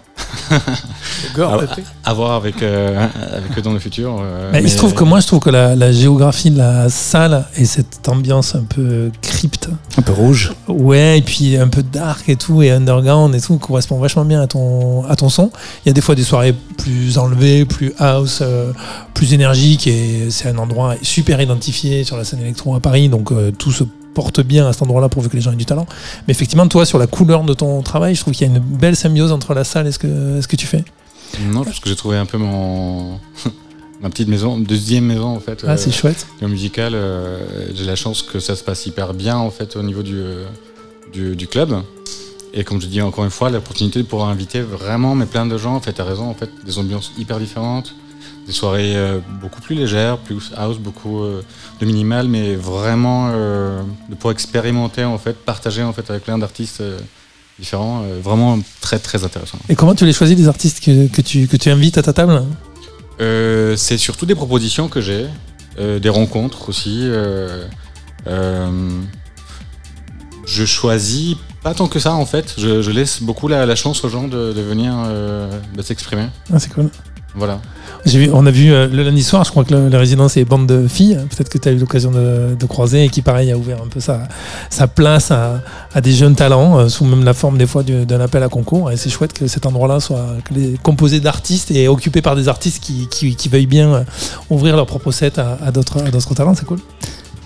(laughs) Gore. À voir avec, euh, avec eux dans le futur. euh, Mais il se trouve que moi, je trouve que la, la géographie de la salle et cette ambiance un peu crypte, Un peu rouge. ouais, et puis un peu dark et tout, et underground et tout, correspond vachement bien à ton, à ton son. Il y a des fois des soirées plus enlevées, plus house, euh, plus énergiques, et c'est un endroit super identifié sur la scène électro à Paris, donc euh, tout se porte bien à cet endroit-là pourvu que les gens aient du talent. Mais effectivement, toi, sur la couleur de ton travail, je trouve qu'il y a une belle symbiose entre la salle et ce que, ce que tu fais. Non, parce que j'ai trouvé un peu mon. (laughs) Ma petite maison, deuxième maison en fait. Ah, c'est chouette. Le musical, euh, j'ai la chance que ça se passe hyper bien en fait au niveau du, euh, du, du club. Et comme je dis encore une fois, l'opportunité de pouvoir inviter vraiment mais plein de gens, en fait, t'as raison, en fait, des ambiances hyper différentes, des soirées euh, beaucoup plus légères, plus house, beaucoup euh, de minimal, mais vraiment euh, de pouvoir expérimenter en fait, partager en fait avec plein d'artistes différents, vraiment très très intéressant. Et comment tu les choisis, les artistes que, que tu, que tu invites à ta table? Euh, c'est surtout des propositions que j'ai, euh, des rencontres aussi. euh, je choisis pas tant que ça en fait. Je, je laisse beaucoup la, la chance aux gens de, de venir de s'exprimer. Ah, C'est cool. Voilà. Vu, on a vu euh, le lundi soir, je crois que la résidence est bande de filles. Peut-être que tu as eu l'occasion de, de croiser et qui, pareil, a ouvert un peu sa, sa place à, à des jeunes talents, euh, sous même la forme des fois du- d'un appel à concours. Et c'est chouette que cet endroit-là soit composé d'artistes et occupé par des artistes qui, qui, qui veuillent bien euh, ouvrir leur propre set à, à d'autres à d'autres talents. C'est cool.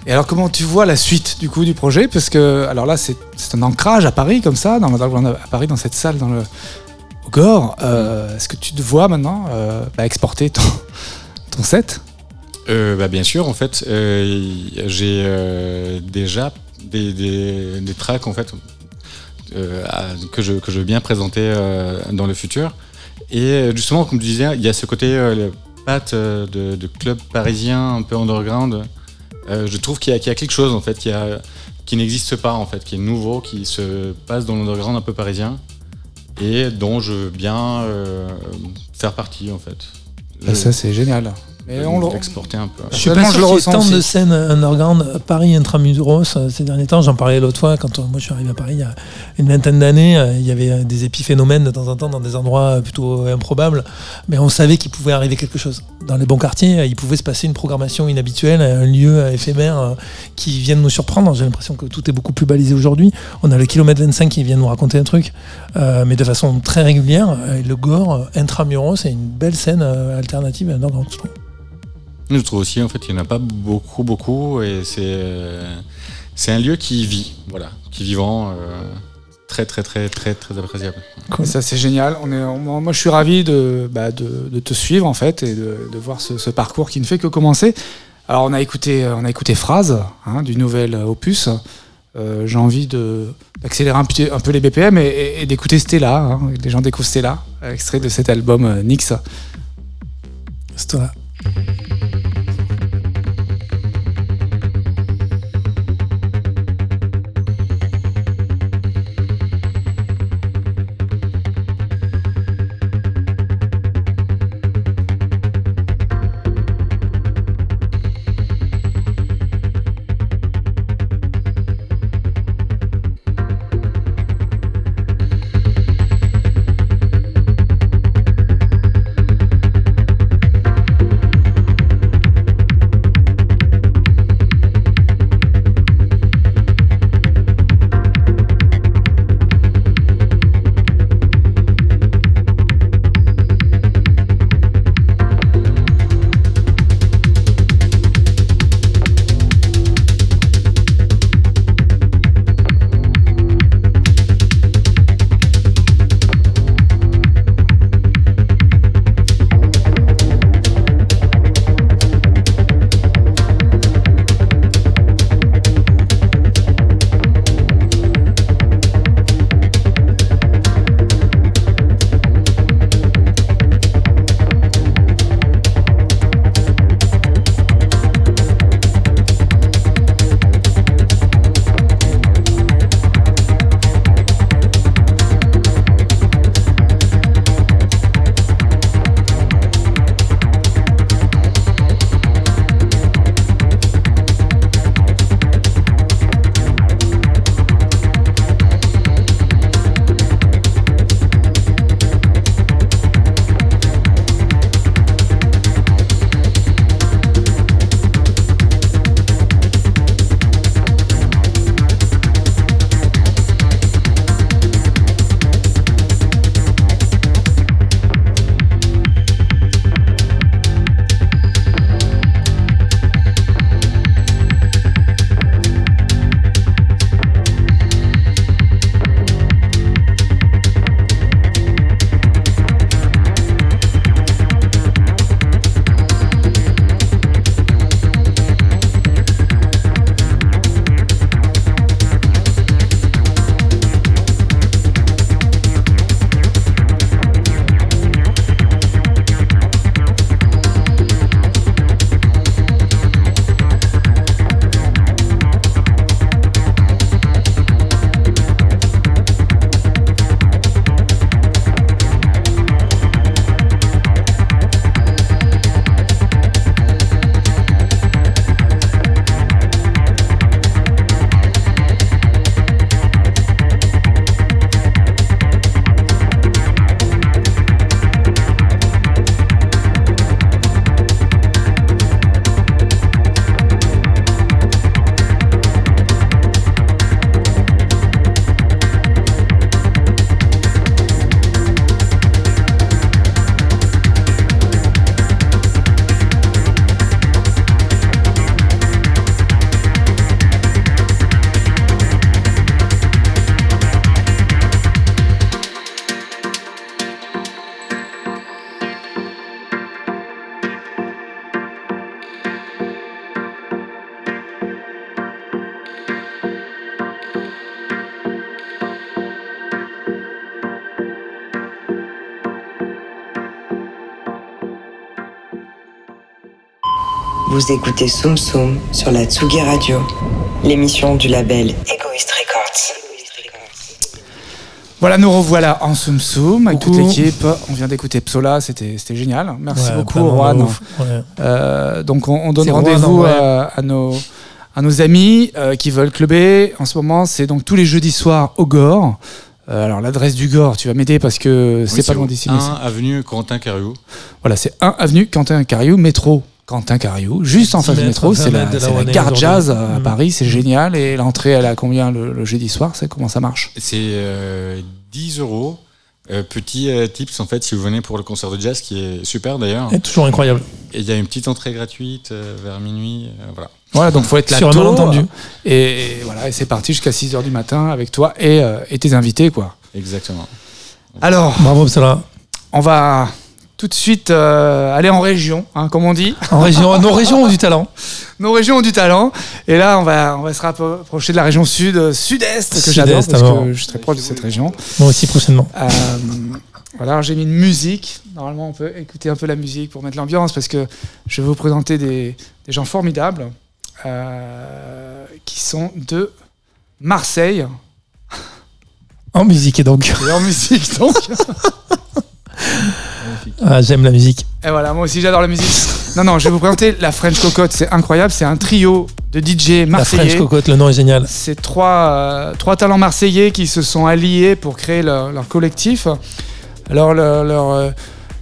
Et alors, comment tu vois la suite du coup du projet? Parce que, alors là, c'est c'est un ancrage à Paris, comme ça, dans à Paris, dans cette salle, dans le Gore. Euh, Est-ce que tu te vois maintenant euh, bah, exporter ton, (laughs) ton set? Euh, bah, bien sûr, en fait, j'ai déjà des, des, tracks en fait que, je, que je veux bien présenter dans le futur. Et justement, comme tu disais, il y a ce côté patte de, de club parisien un peu underground. Je trouve qu'il y, a- quelque chose en fait qui n'existe pas en fait, qui est nouveau, qui se passe dans l'underground un peu parisien et dont je veux bien euh, faire partie en fait. Bah, Ça, c'est génial. Mais on le- l'exporter un peu. Je suis pas je sûr le ressens tant de scènes underground Paris intramuros euh, ces derniers temps. J'en parlais l'autre fois quand euh, moi je suis arrivé à Paris il y a une vingtaine d'années. euh, Il y avait des épiphénomènes de temps en temps dans des endroits plutôt improbables, mais on savait qu'il pouvait arriver quelque chose. Dans les bons quartiers, il pouvait se passer une programmation inhabituelle, un lieu éphémère qui vient de nous surprendre. J'ai l'impression que tout est beaucoup plus balisé aujourd'hui. On a le kilomètre 25 qui vient de nous raconter un truc, mais de façon très régulière. Et le Gore, intramuros, c'est une belle scène alternative à underground, je trouve. Je trouve aussi, en fait, il n'y en a pas beaucoup, beaucoup, et c'est euh, c'est un lieu qui vit, voilà, qui est vivant, euh, très, très, très, très, très appréciable. Ça, c'est génial. On est, on- moi, je suis ravi de, bah, de, de te suivre, en fait, et de, de voir ce, ce parcours qui ne fait que commencer. Alors, on a écouté, on a écouté Phrase, hein, du nouvel opus. Euh, J'ai envie d'accélérer un, peu les BPM et, et- et d'écouter Stella. hein. Les gens découvrent Stella, extrait de cet album euh, Nix. C'est toi. Vous écoutez Soum Soum sur la Tsugi Radio, l'émission du label Egoist Records. Voilà, nous revoilà en Soum Soum avec toute l'équipe. On vient d'écouter Psola, c'était génial. Merci Ouais, beaucoup, Juan. Ouais. Euh, donc on, on donne rendez-vous ouais. à, à nos, à nos amis euh, qui veulent clubber. En ce moment, c'est donc tous les jeudis soirs au Gore. Euh, alors l'adresse du Gore, tu vas m'aider parce que c'est Oui, pas loin d'ici. 1 mais c'est- avenue Quentin Cariou. Voilà, c'est 1 avenue Quentin Cariou, métro Quentin Cariou, juste en 10 face du métro. 20 C'est la, la gare jazz à Mm. Paris, c'est génial. Et l'entrée, elle a combien le, le jeudi soir? C'est comment ça marche? C'est euh, 10 euros. Euh, petit euh, tips en fait si vous venez pour le concert de jazz qui est super d'ailleurs. Et toujours incroyable. Et il y a une petite entrée gratuite euh, vers minuit. euh, voilà. Voilà, donc faut être là Sur un tôt. malentendu. Et, et voilà, et c'est parti jusqu'à 6h du matin avec toi et, euh, et tes invités, quoi. Exactement. Alors, Bravo, Psola. on va tout de suite euh, aller en région, hein, comme on dit. En région, nos régions ont du talent. (laughs) Nos régions ont du talent. Et là, on va, on va se rapprocher de la région sud, euh, sud-est, que j'adore, parce alors. que je suis très proche de cette région. Moi aussi, prochainement. Euh, voilà, j'ai mis une musique. Normalement, on peut écouter un peu la musique pour mettre l'ambiance, parce que je vais vous présenter des, des gens formidables euh, qui sont de Marseille. En musique, et donc. Et en musique, donc. (laughs) Ah, J'aime la musique. Et voilà, moi aussi j'adore la musique. Non, non, je vais vous présenter la French Cocotte, c'est incroyable. C'est un trio de DJ La French marseillais. Cocotte, le nom est génial. C'est trois, euh, trois talents marseillais qui se sont alliés pour créer leur, leur collectif. Alors, leur, leur, euh,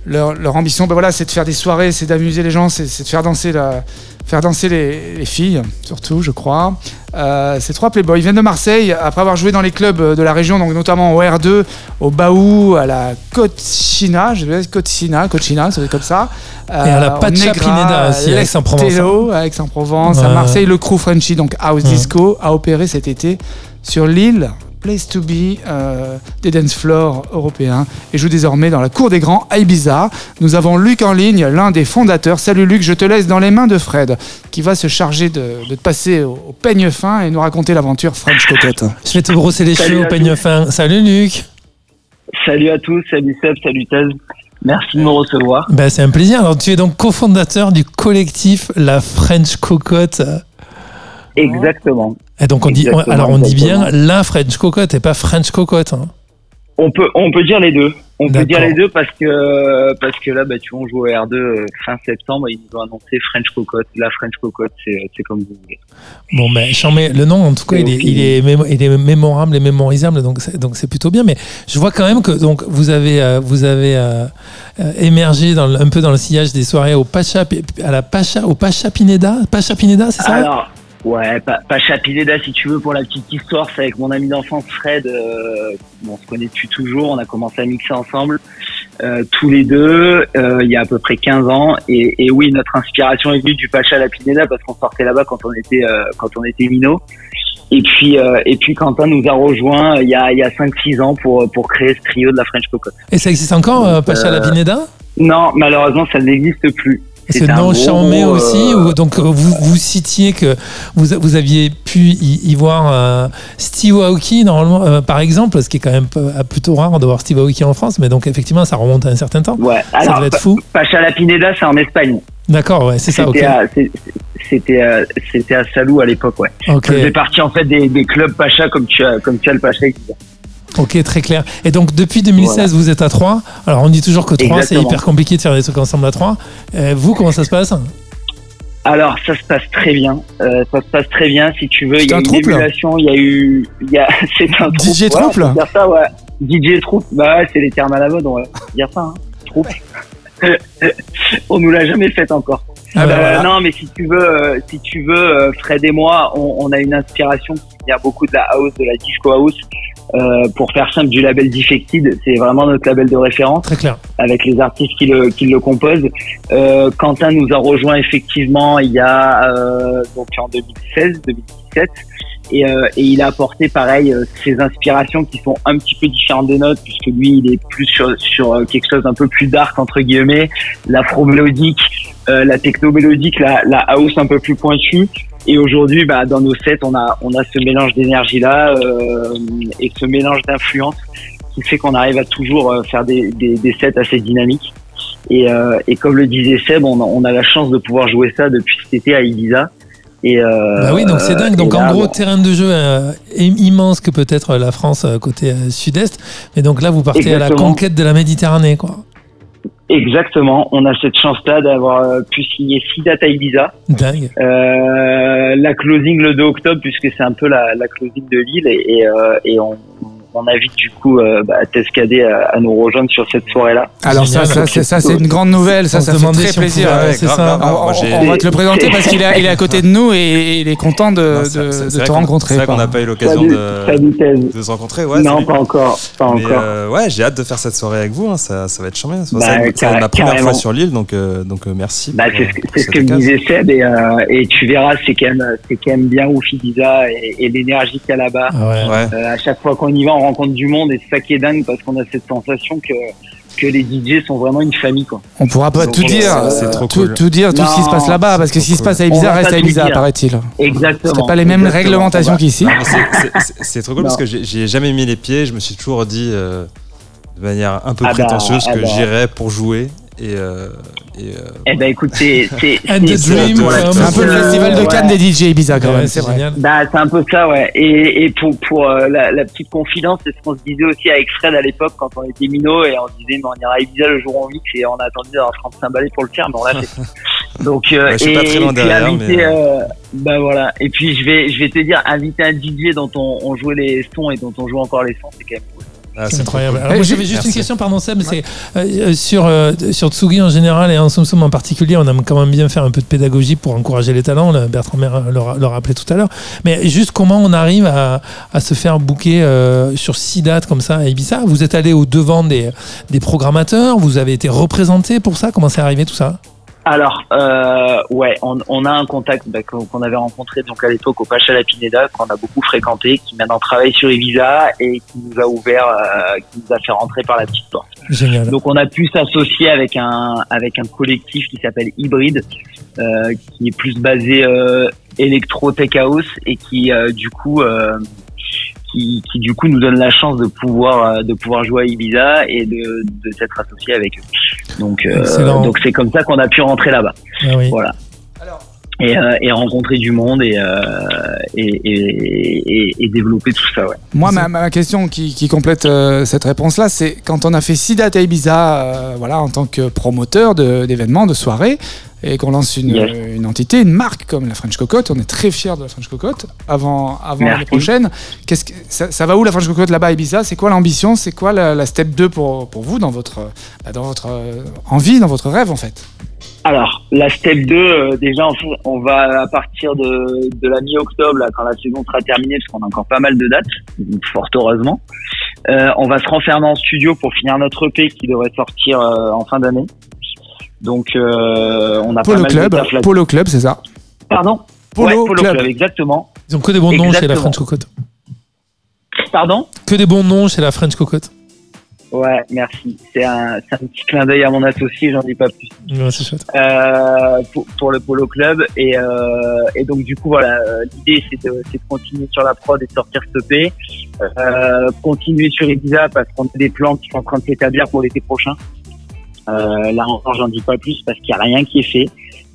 leur, leur ambition, ben voilà, c'est de faire des soirées, c'est d'amuser les gens, c'est c'est de faire danser, la, faire danser les, les filles, surtout, je crois. Euh, ces trois playboys viennent de Marseille après avoir joué dans les clubs de la région, donc notamment au R2, au Baou, à la Cochina, je vais Cochina, Cochina, être comme ça. Et à la Euh, au Pacha Negra, Pineda aussi, à Aix-en-Provence. à Aix-en-Provence, à. Marseille, le crew Frenchy, donc House Ouais. Disco, a opéré cet été sur l'île Place to Be euh, des dance floors européens et joue désormais dans la cour des grands à Ibiza. Nous avons Luc en ligne, l'un des fondateurs. Salut Luc, je te laisse dans les mains de Fred qui va se charger de, de te passer au, au peigne fin et nous raconter l'aventure French Cocotte. Je vais te brosser les Salut cheveux au à peigne fin. Salut Luc. Salut à tous, salut Seb, salut Taz. Merci de me recevoir. Ben, c'est un plaisir. Alors, tu es donc cofondateur du collectif La French Cocotte. Exactement. Et donc, on dit, alors on dit bien. La French Cocotte et pas French Cocotte. hein. On peut, on peut dire les deux. On peut dire les deux parce que, parce que là, bah, tu vois, on joue au R2 euh, fin septembre et ils nous ont annoncé French Cocotte. La French Cocotte, c'est, c'est comme vous voulez. Bon, ben, mets- le nom, en tout cas, il est, il est, mémo- il est mémorable et mémorisable, donc c'est, donc c'est plutôt bien. Mais je vois quand même que donc, vous avez, euh, vous avez euh, euh, émergé dans un peu dans le sillage des soirées au Pacha, à la Pacha, au Pacha Pineda? Pacha Pineda, c'est ça? Alors, ouais, pas, pas Chapineda si tu veux pour la petite histoire. C'est avec mon ami d'enfance Fred. Euh, on se connaît depuis toujours. On a commencé à mixer ensemble. euh, tous les deux, euh, il y a à peu près 15 ans. Et, et oui, notre inspiration est venue du Pacha à la Pineda parce qu'on sortait là-bas quand on était euh, quand on était minot. Et puis euh, et puis Quentin nous a rejoint euh, il y a il y a 5-6 ans pour pour créer ce trio de la French Cocotte. Et ça existe encore, euh, Pacha euh, la Pineda Non, malheureusement ça n'existe plus. C'est non charmé gros, aussi. euh, ou- donc euh, vous, vous citiez que vous, vous aviez pu y, y voir euh, Steve Aoki normalement, par exemple, ce qui est quand même plutôt rare de voir Steve Aoki en France, mais donc effectivement ça remonte à un certain temps. Ouais. ça Alors devait être fou. Pacha la Pineda c'est en Espagne. D'accord, ouais, c'est ça. Ok. C'était à, c'était à, c'était à Salou à l'époque, ouais. Ok. Ça faisait partie en fait des, des clubs Pacha comme tu as, comme tu as le Pacha. Ok, très clair. Et donc depuis 2016, vous êtes à 3. Alors on dit toujours que 3 c'est hyper compliqué de faire des trucs ensemble à 3. vous, comment ça se passe? Alors ça se passe très bien. Euh, ça se passe très bien si tu veux. Il y a un une trouble émulation, il y a eu, il y a, (laughs) c'est un. DJ Ouais, peut dire ça, ouais. DJ trouble. Bah ouais, c'est les termes à la mode, on va dire ça. Hein. Trouble. (laughs) on nous l'a jamais fait encore. Ah bah Euh, voilà. Non, mais si tu veux, euh, si tu veux, euh, Fred et moi, on, on a une inspiration qui vient beaucoup de la house, de la disco house. Euh, pour faire simple, du label Defected, c'est vraiment notre label de référence Très clair. avec les artistes qui le, qui le composent. Euh, Quentin nous a rejoint effectivement il y a euh, donc en 2016, 2017. Et, euh, et il a apporté pareil euh, ses inspirations qui sont un petit peu différentes des nôtres puisque lui il est plus sur, sur euh, quelque chose d'un peu plus dark entre guillemets, l'afro-mélodique, euh, la techno-mélodique, la, la house un peu plus pointue. Et aujourd'hui, bah, dans nos sets, on a, on a ce mélange d'énergie là euh, et ce mélange d'influence qui fait qu'on arrive à toujours euh, faire des, des, des sets assez dynamiques. Et, euh, et comme le disait Seb, on a, on a la chance de pouvoir jouer ça depuis cet été à Ibiza. Et, euh, Bah oui, donc c'est dingue. Donc en gros, bon, terrain de jeu euh, im- immense que peut-être la France euh, côté euh, sud-est. Mais donc là, vous partez à la conquête de la Méditerranée, quoi. Exactement, on a cette chance-là d'avoir euh, pu signer six dates à Ibiza. Dingue. Euh, la closing le 2 octobre puisque c'est un peu la, la closing de l'île et, et, euh, et on, on invite du coup euh, bah, Tescadé à, à nous rejoindre sur cette soirée-là. Alors ça, Génial. ça, c'est ça, c'est une grande nouvelle. Ça, On ça fait très si plaisir. Ouais, grave, grave. On, va te le présenter parce qu'il est, il est à côté de nous et il est content de, Non, de- c'est- de c'est te rencontrer. C'est vrai qu'on n'a pas eu l'occasion de, de se rencontrer. Ouais, non, pas encore, pas Mais, encore. euh, ouais, j'ai hâte de faire cette soirée avec vous. hein, Ça, ça va être charmant. C'est Bah, ma première fois sur l'île, donc, euh, donc euh, merci. Bah, c'est ce que, me disait Seb et, tu verras, c'est quand même, c'est quand même bien ouf Ibiza et, l'énergie qu'il y a là-bas. À chaque fois qu'on y va, on rencontre du monde et qui est dingue parce qu'on a cette sensation que que les DJ sont vraiment une famille quoi. On pourra pas Donc, tout dire, euh, trop tout, cool. tout dire, tout ce qui se passe là-bas, parce que ce qui se passe à Ibiza reste à Ibiza, paraît-il. Exactement. C'est pas les mêmes Exactement. réglementations On va- qu'ici. C'est- trop cool Non. parce que j'ai- j'y ai jamais mis les pieds. Je me suis toujours dit euh, de manière un peu Ah bah, prétentieuse ah que bah. j'irais pour jouer. Et, euh, et, euh, Eh ben écoute, c'est (laughs) un peu le festival de Cannes ouais. des DJ Ibiza quand Ouais, même, c'est vrai. génial. Bah, c'est un peu ça, ouais. Et, et pour, pour euh, la, la petite confidence, c'est ce qu'on se disait aussi avec Fred à l'époque quand on était minot et on se disait, mais on ira à Ibiza le jour où on mix et on a attendu d'avoir 35 balais pour le faire, mais on l'a fait. (laughs) Donc, Ouais, je suis et, pas très loin derrière, mais, bah voilà. Et puis je vais, je vais te dire, inviter un DJ dont on, on jouait les sons et dont on joue encore les sons, c'est quand même cool. Ah, C'est incroyable. Alors, moi, j'avais juste une question, pardon Seb, c'est euh, euh, sur euh, sur Tsugi en général et en Soum Soum en particulier, on aime quand même bien faire un peu de pédagogie pour encourager les talents. là, Bertrand Maire le, ra- le rappelait tout à l'heure. Mais juste comment on arrive à, à se faire euh, sur six dates comme ça à Ibiza? Vous êtes allé au devant des des programmateurs, vous avez été représenté pour ça? Comment c'est arrivé tout ça? Alors, euh, ouais, on, on a un contact bah, qu'on avait rencontré donc à l'époque au Pacha La Pineda, qu'on a beaucoup fréquenté, qui maintenant travaille sur Ibiza et qui nous a ouvert, euh, qui nous a fait rentrer par la petite porte. Génial. Donc on a pu s'associer avec un avec un collectif qui s'appelle Hybrid, euh, qui est plus basé euh, électro tech house et qui euh, du coup euh, qui, qui du coup nous donne la chance de pouvoir euh, de pouvoir jouer à Ibiza et de, de s'être associé avec eux. Donc euh, donc c'est comme ça qu'on a pu rentrer là-bas. Ah oui. Voilà. Et, euh, et rencontrer du monde et, euh, et, et, et, et développer tout ça, ouais. Moi, ma, ma question qui, qui complète euh, cette réponse-là, c'est quand on a fait six dates à Ibiza, euh, voilà, en tant que promoteur de- d'événements, de, soirées, et qu'on lance une, Yes. une entité, une marque comme la French Cocotte, on est très fiers de la French Cocotte. Avant, avant l'année prochaine, qu'est-ce que, ça, ça va où la French Cocotte là-bas à Ibiza? C'est quoi l'ambition? C'est quoi la, la step 2 pour, pour vous dans votre, bah, dans votre euh, envie, dans votre rêve en fait? Alors, la step 2, euh, déjà, on va à partir de, de la mi-octobre, là, quand la saison sera terminée, parce qu'on a encore pas mal de dates, donc fort heureusement. Euh, on va se renfermer en studio pour finir notre EP qui devrait sortir euh, en fin d'année. Donc, euh, on a Polo pas mal Club, de Polo Club, c'est ça Pardon Polo Ouais, Polo Club. Club, exactement. Ils ont que des bons noms chez la. French Cocotte. Pardon Que des bons noms chez la French Cocotte. Ouais, merci. C'est un, c'est un petit clin d'œil à mon associé, j'en dis pas plus. Ouais, c'est chouette. euh, pour, pour le Polo Club et, euh, et donc du coup voilà l'idée c'est de, c'est de continuer sur la prod et de sortir ce P euh, continuer sur Ibiza parce qu'on a des plans qui sont en train de s'établir pour l'été prochain euh, là encore j'en dis pas plus parce qu'il y a rien qui est fait.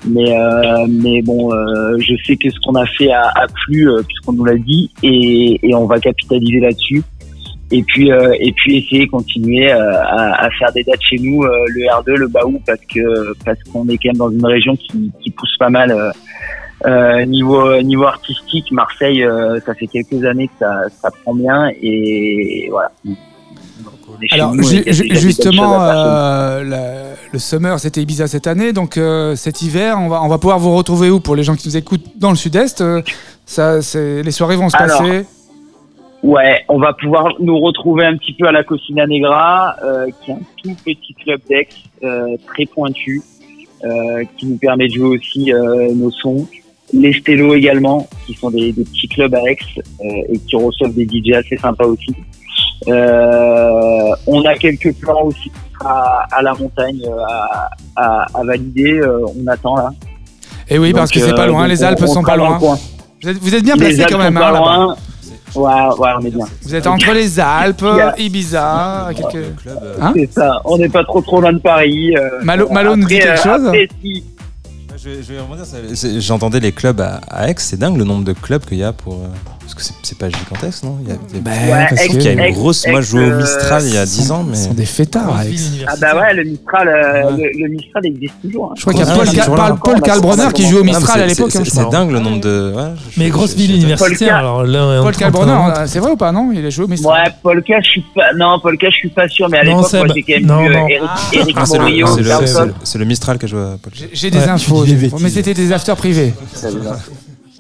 Mais euh, mais bon euh, je sais que ce qu'on a fait a, a plu euh, puisqu'on nous l'a dit et, et on va capitaliser là-dessus. Et puis euh, et puis essayer continuer euh, à, à faire des dates chez nous le R2 le Baou parce que parce qu'on est quand même dans une région qui, qui pousse pas mal niveau niveau artistique. Marseille ça fait quelques années que ça ça prend bien et voilà Alors ju- ju- justement, euh, la- le summer c'était Ibiza cette année, donc euh, cet hiver on va, on va pouvoir vous retrouver où pour les gens qui nous écoutent dans le sud-est euh, ça, Les soirées vont se Alors, passer. Ouais, on va pouvoir nous retrouver un petit peu à la Cocina Negra, euh, qui est un tout petit club d'ex, très pointu, qui nous permet de jouer aussi nos sons. Les Stello également, qui sont des, des petits clubs à Aix et qui reçoivent des DJ assez sympas aussi. Euh, on a quelques plans aussi à, la montagne euh, à, valider. Euh, on attend là. Et oui, parce que c'est pas loin. Les Alpes sont pas loin. Vous êtes, bien placé quand même. Hein, on bien. Vous êtes entre les Alpes. (laughs) Ibiza, quelques C'est hein ça, on n'est pas trop trop loin de Paris. Malo Malone dit quelque chose j'entendais les clubs à, Aix, c'est dingue le nombre de clubs qu'il y a pour... Parce que c'est pas gigantesque, non? Il y a, bah, ouais, parce il y a une grosse. Moi, je jouais au Mistral il y a 10 ans, mais. C'est des fêtards, Ah bah ouais, le Mistral, euh, ouais. Le, Mistral existe toujours. Hein. Je crois qu'il y a ah, Paul, Cal Paul, qui jouait au Mistral à l'époque. C'est hein, dingue le nombre de. Ouais, je, mais grosse ville universitaire, alors là. Paul Kalbronner, euh, c'est vrai ou pas, non? Il a joué au Mistral. Ouais, Paul K, je suis pas. Non, Paul K, je suis pas sûr, mais à l'époque, moi, j'ai quand même vu Eric ah. Ah, Morillo. C'est le Mistral qui a joué à Paul J'ai des infos, (laughs) mais c'était des afters privés.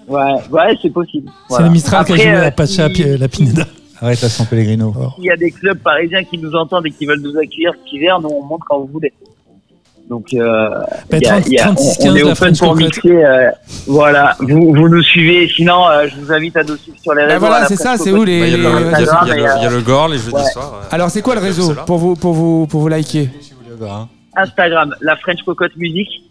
Ouais, ouais c'est possible. C'est le Mistral qui a joué euh, à Pacha la Pineda. Arrête à San Pellegrino. Oh. Il y a des clubs parisiens qui nous entendent et qui veulent nous accueillir cet hiver, nous on monte quand vous voulez. Donc, euh, bah, ben, 30, y a, on, on, est open pour mixer. Euh, voilà, vous, vous nous suivez. Sinon, euh, je vous invite à nous suivre sur les bah, réseaux. Ben voilà, c'est ça, c'est où les. Il bah, y, y, y, a le Gore les jeudis ouais. soirs. Alors, c'est quoi le réseau pour vous, pour vous, pour vous liker? Hein Instagram, la French Cocotte Musique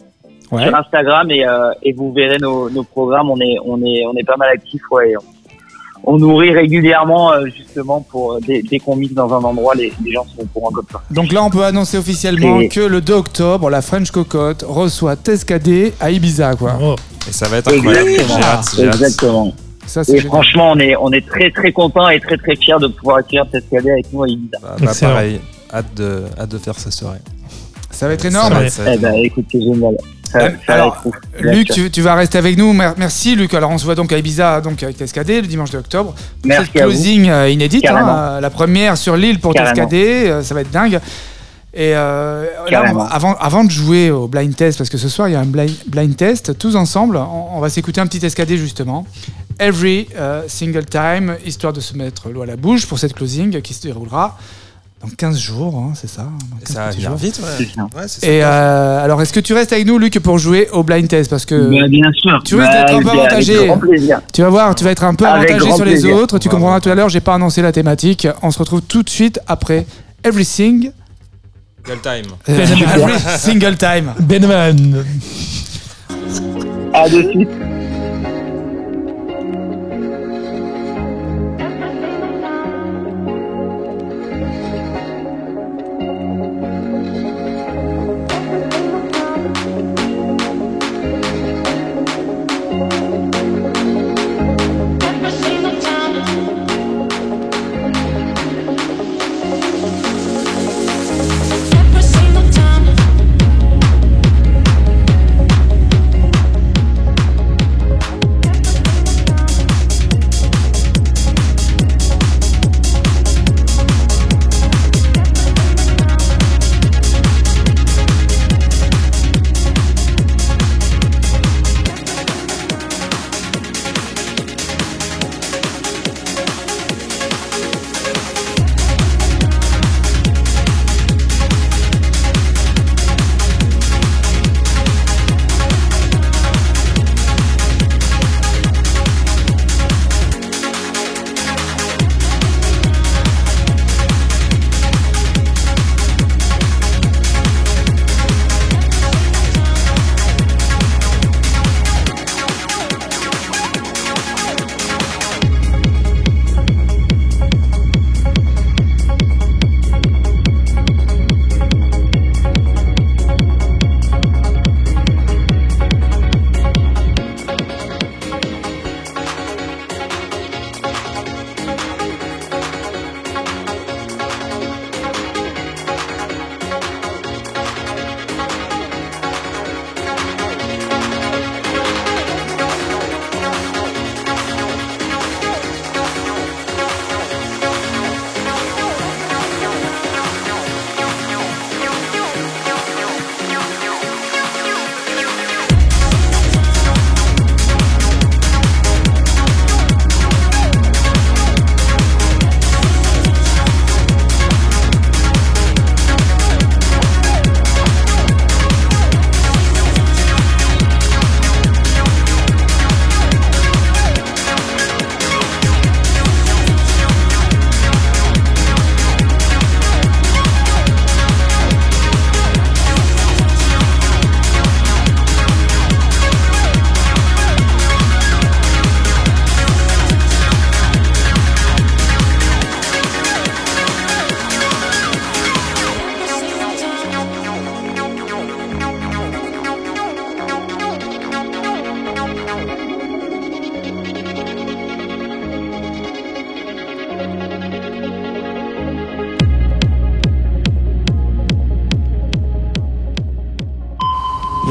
ouais. sur Instagram et, euh, vous verrez nos, programmes. On est, pas mal actifs, ouais. On, nourrit régulièrement euh, justement pour euh, dès, qu'on mixe dans un endroit, les, gens sont au courant comme ça. Donc là, on peut annoncer officiellement que le 2 octobre, la French Cocotte reçoit Tescadé à Ibiza, quoi. Oh. Et ça va être incroyable. Exactement. Et franchement, on est, très très content et très très fiers de pouvoir accueillir Tescadé avec nous à Ibiza. Bah, bah, pareil, hâte de, faire sa soirée. Ça va être eh ben, énorme. Écoute, c'est génial. Euh, alors, Luc, tu, vas rester avec nous. Merci, Luc. Alors, on se voit donc à Ibiza, donc avec Cascadé, le dimanche d'octobre. Merci. Cette closing euh, inédite, hein, euh, la première sur l'île pour Cascadé, ça va être dingue. Et avant, de jouer au blind test, parce que ce soir il y a un blind, test, tous ensemble, on, va s'écouter un petit escadé justement. Every single time, histoire de se mettre l'eau à la bouche pour cette closing qui se déroulera 15 jours, c'est ça. Ça vient vite. Et euh, alors, est-ce que tu restes avec nous, Luc, pour jouer au blind test? Parce que bah, bien sûr. tu risques bah, d'être un peu avantagé. Tu vas voir, tu vas être un peu avantagé sur les autres. Tu comprendras tout à l'heure, j'ai pas annoncé la thématique. On se retrouve tout de suite après Everything. Single time. Euh, Every single time. Benman. À de suite.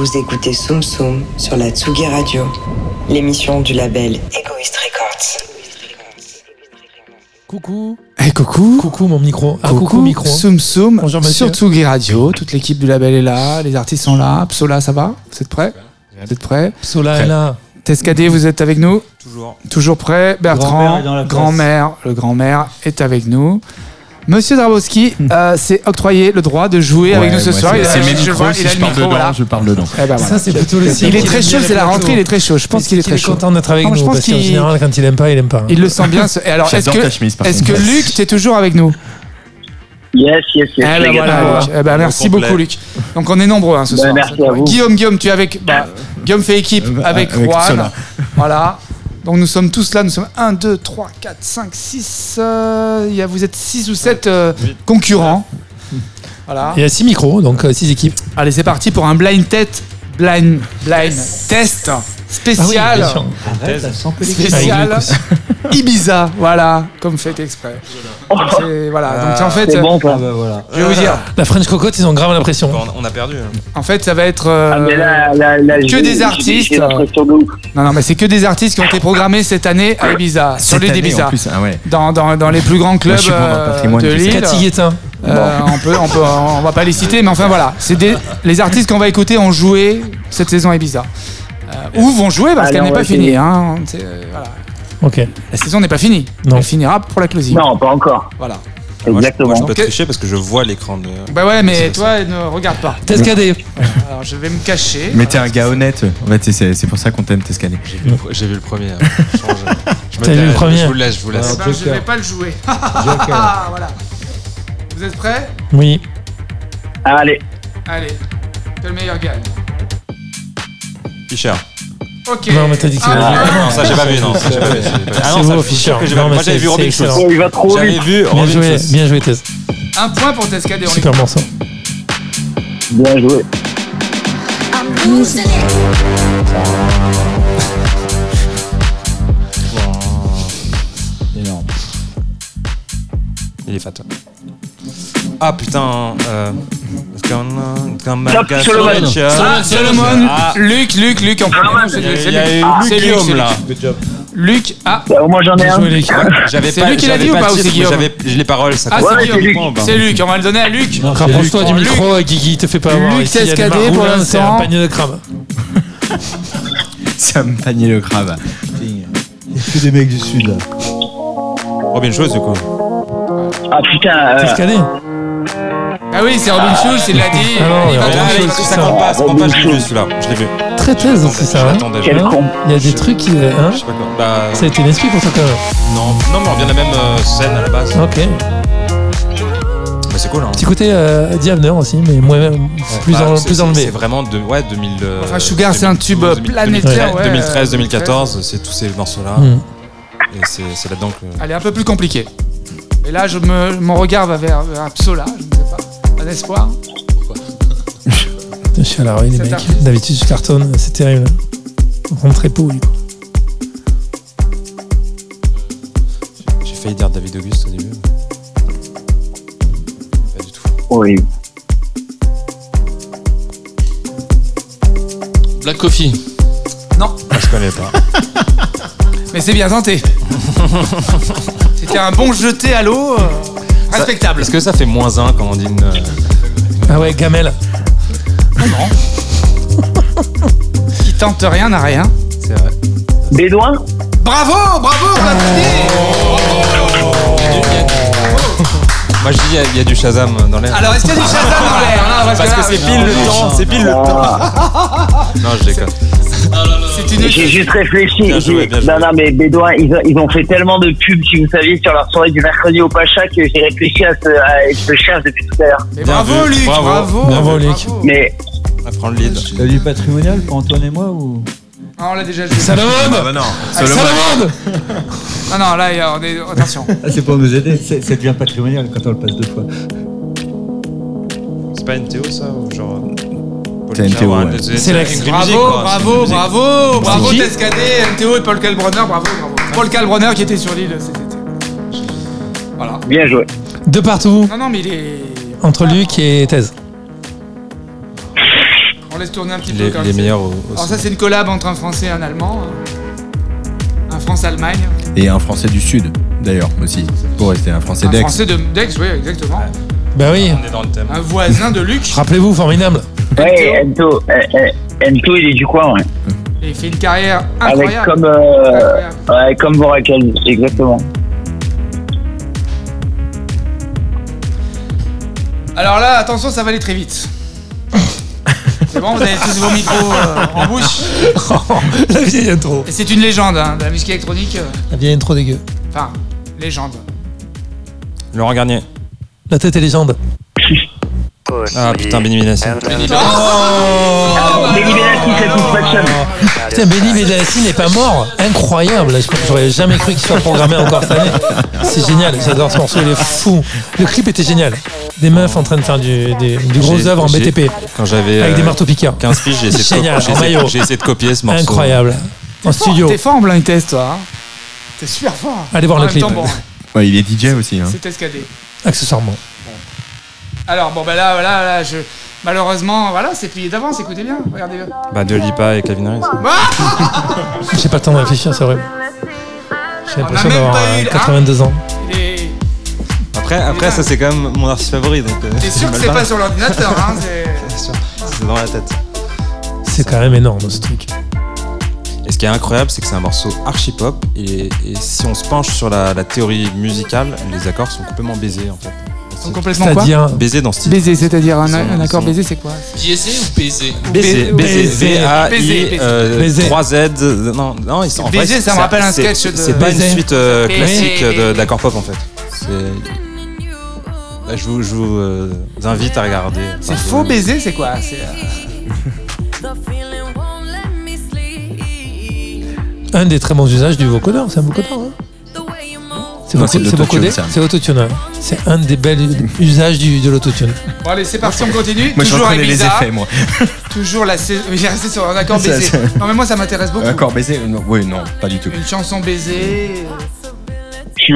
Vous écoutez Soum Soum sur la Tsugi Radio, l'émission du label Egoist Records. Coucou. Eh coucou. Coucou mon micro. Ah, coucou, micro. Soum Soum Bonjour, monsieur. sur Tsugi Radio. Toute l'équipe du label est là, les artistes sont là. Psola, ça va? Vous êtes prêts? Vous êtes prêts? Sola est là. Tescadé, vous êtes avec nous? Toujours. Toujours prêt Bertrand, grand-mère, le grand-mère est avec nous. Monsieur Drabowski euh, s'est octroyé le droit de jouer avec nous ce soir. Il a- C'est mes je micros, vois, si il a je le parle micro, dedans, voilà. je parle dedans. Eh ben voilà. Ça, c'est plutôt le signe Il est qu'il très aime chaud, bien c'est la plateaux. rentrée, il est très chaud. Je pense qu'il est très chaud. content d'être avec Non, nous. pense parce qu'en qu'il- général, quand il aime pas, il aime pas. Il le sent bien. ce- Et (laughs) alors, est-ce J'adore ta que, chemise, par est-ce contre. que Luc, t'es toujours avec nous Yes, yes, yes. Eh ben les gars. voilà, Luc. Eh ben, merci complet. beaucoup, Luc. Donc on est nombreux hein, ce Ben, soir. merci à vous. Guillaume, Guillaume, tu es avec. bah, Guillaume fait équipe Euh, avec, avec Juan. Sola. Voilà. Donc nous sommes tous là, nous sommes 1, 2, 3, 4, 5, 6. il y a, vous êtes 6 ou 7 concurrents. Voilà. Il y a 6 micros, donc 6 équipes. Allez, c'est parti pour un blind test. Blind, blind test Ah spécial. peu les spécial (laughs) Ibiza. Voilà, comme fait exprès. Donc, voilà. Donc en fait, bon, Ah bah voilà. je vais vous dire. La French Cocotte, ils ont grave l'impression. Bon, on a perdu. hein. En fait, ça va être. euh, Ah, mais là, là, là, que des artistes. Non, non, mais c'est que des artistes qui ont été programmés cette année à Ibiza, sur l'île d'Ibiza, ah ouais. dans, dans, dans les plus grands clubs euh, de l'île. Cathy. Euh, on peut, on peut, on va pas les citer, mais enfin voilà, c'est des les artistes qu'on va écouter ont joué cette saison à Ibiza. Euh, ou vont jouer parce qu'elle n'est pas finie. Hein. Euh, voilà. Ok. La saison n'est pas finie. Non. Elle finira pour la closing. Non, pas encore. Voilà. Moi, je- Exactement. Moi, je peux tricher parce que je vois l'écran de. Bah ouais, mais toi, ne regarde pas. Tescadé. Alors je vais me cacher. Mais t'es un gars honnête. En fait, c'est- pour ça qu'on t'aime, Tescadé. J'ai vu, le pre- j'ai vu le premier. hein. Change. Je me T'as vu le premier Je vous laisse, je vous laisse. ben, je vais pas le jouer. (laughs) voilà. Vous êtes prêts? Oui. Allez. Allez. Que le meilleur gagne. Fischer. Ok. Non, mais t'as dit que Ah, le Non, ça j'ai pas vu, non. Ça, j'ai pas vu. Ah C'est non, ça, beau, je suis Fischer. sûr que j'ai Non, pas vu. mais Moi j'avais c'est- vu Robin c'est Schulz. excellent. Oh, il va trop J'avais vite. vu Bien Robin joué, Schulz. bien joué, Tess. Un point pour Tescadé. on Super morceau. Bien joué. Énorme. Il est fat. Ah putain. Euh... Top Solomon. Ah, Solomon, Ah. Luc, Luc, Luc, en premier. C'est Il y a- Luc, c'est Luc. eu Ah, Luc c'est Luc, Guillaume, c'est Luc. là. Luc, ah, Bah, Au moins, j'en ai Bien un. joué, Luc. J'avais C'est pas, lui qui l'a j'avais dit ou pas ou c'est Guillaume j'avais j'ai les paroles. Ça ah c'est c'est Luc. Guillaume. C'est Luc, on va le donner à Luc. Rapproche-toi du Luc. micro, Guigui, te fais pas avoir. Luc Tescadé, pour maroulins, C'est un l'instant. panier de crabe. (laughs) Ça me panier le crabe. Il y a que des mecs du sud là. Robin Schulz du coup. Ah putain. euh, Tescadé. Ah oui, c'est Robin Schulz, il l'a dit. Ah non, Il va ça ça. compte pas, ça compte pas, je l'ai vu celui-là. Je l'ai vu. Très thèse aussi, ça. hein. J'attendais. Quel con. Il y a des trucs qui. Hein Je sais pas quoi. Bah, ça a été une esprit pour toi quand même. non, non, mais on vient de la même euh, scène à la base. Ok. Mais c'est cool, hein. Petit côté euh, Diabner aussi, mais moins, plus, Bah, en, c'est- plus c'est- enlevé. C'est vraiment de, ouais, 2000. euh, Enfin, Sugar, c'est un tube 2012, planétaire, ouais. 2013, 2014, c'est tous ces morceaux-là. Hmm. Et c'est c'est là-dedans que. Allez, un peu plus compliqué. Et là, je me, mon regard va vers, je pas. Un espoir (laughs) Je suis à la ruine, les mecs. D'habitude, je cartonne, c'est terrible. On rentre très pourri, quoi. J'ai failli dire David Auguste au début. Pas du tout. Oui. Black Coffee. Non, Je connais pas. (laughs) mais c'est bien tenté. (laughs) C'était un bon jeté à l'eau. Respectable. Est-ce que ça fait moins 1 quand on dit une. euh, Ah ouais, Gamel. (laughs) Qui tente rien n'a rien. C'est vrai. Bédouin Bravo, bravo, on. Moi je dis, il y a- il y, a du Shazam dans l'air. Alors, est-ce qu'il y a du Shazam dans l'air? Là, Parce que c'est non, pile le non, temps, c'est pile le temps. Non, je déconne. C'est une J'ai juste réfléchi. Bien joué, J'ai- bien joué. Non, non, mais Bédouin, ils ont, ils ont fait tellement de pubs, si vous saviez, sur leur soirée du mercredi au Pacha que j'ai réfléchi à ce. À, je le cherche depuis tout à l'heure. Bravo, Luc, bravo. bravo. Bravo, Luc. Mais On prend le lead. T'as du patrimonial pour Antoine et moi ou? Ah, on l'a déjà joué. Salomon Ah bah non. Ah. Salomon Non, non, là, on est. Attention. Ah, c'est pour nous aider. C'est- Ça devient patrimonial quand on le passe deux fois. C'est pas NTO ça ou genre. C'est NTO, ouais. C'est l'ex. Bravo, bravo, musique. bravo, bravo, qui Tescadé, MTO et Paul Kalbronner, bravo, bravo. Paul Kalbronner qui était sur l'île cet été. Voilà. bien joué. De partout, Non, non, mais il est. entre Luc et Thèse. On laisse tourner un petit peu Les, comme les c'est. meilleurs au- Alors ça c'est une collab entre un Français et un Allemand. Un France-Allemagne. Et un Français du Sud, d'ailleurs, aussi. Pour rester un Français Un d'Aix. Français de Dex, oui, exactement. Bah oui. On est dans le thème. Un voisin de Luc. Rappelez-vous, formidable. Ouais, Ento, euh, euh, Ento, il est du coin, ouais. Il fait une carrière Avec incroyable. comme, euh, Incroyable. ouais, comme Vorakel, exactement. Alors là, attention, ça va aller très vite. (laughs) C'est bon, vous avez tous vos micros euh, en bouche. (laughs) La vieille intro. Et c'est une légende hein, de la musique électronique. euh, La vieille intro dégueu. Enfin, légende. Laurent Garnier. La tête est légende. Ah putain, Benny Benassi. Benny Benassi, Satisfaction. Putain, Benny Benassi n'est pas mort. Incroyable. J'aurais jamais cru qu'il soit programmé encore cette année. C'est génial. J'adore ce morceau. Il est fou. Le clip était génial. Des meufs en train de faire du, des, du gros J'ai- œuvre en BTP. Quand j'avais Avec des euh, marteaux piqueurs. 15 piges, j'ai essayé, essayé- maillot. j'ai essayé de copier ce morceau. Incroyable. En studio. T'es fort en blind test, toi. hein. T'es super fort. Allez voir le clip. il est DJ aussi. Hein. c'est escadé. Accessoirement. Alors, bon, bah là, là, là, je. Malheureusement, voilà, c'est plié d'avance, écoutez bien, regardez bien. Bah, de Lipa et Calvin Harris. J'ai pas le temps de réfléchir, c'est vrai. J'ai l'impression d'avoir pas euh, eu, hein. 82 ans. Après, après ça, c'est quand même mon artiste favori. donc. euh, T'es sûr que c'est pas sur l'ordinateur, hein c'est- (laughs) C'est sûr. C'est dans la tête. C'est quand même énorme ce truc. Et ce qui est incroyable, c'est que c'est un morceau archi pop. Et, et si on se penche sur la, la théorie musicale, les accords sont complètement baisés en fait. Sont complètement quoi C'est-à-dire. Baisés dans ce style. Baiser, c'est-à-dire un, accord baiser, c'est quoi Biaisé ou baisé Baiser, baiser, Baiser. B-A-I, Baiser, euh, baiser. 3 Z. Non, non, ils sont en Baiser, vrai, ça me c'est- rappelle un sketch de- C'est pas une Baiser. suite euh, Baiser. classique d'accords pop en fait. C'est. Là, je vous, je vous euh, invite à regarder. C'est faux baiser, c'est quoi C'est, euh, Un des très bons usages du vocodeur, c'est un vocodeur. Hein c'est voco- c'est de c'est autotune. C'est un des bels usages du, de l'autotune. Bon, allez, c'est parti, on continue. Moi, je Toujours reconnais les effets, moi. (laughs) Toujours la saison. J'ai resté sur un accord baiser. Non, mais moi, ça m'intéresse beaucoup. Accord baisé non, Oui, non, pas du tout. Une chanson baiser. (laughs)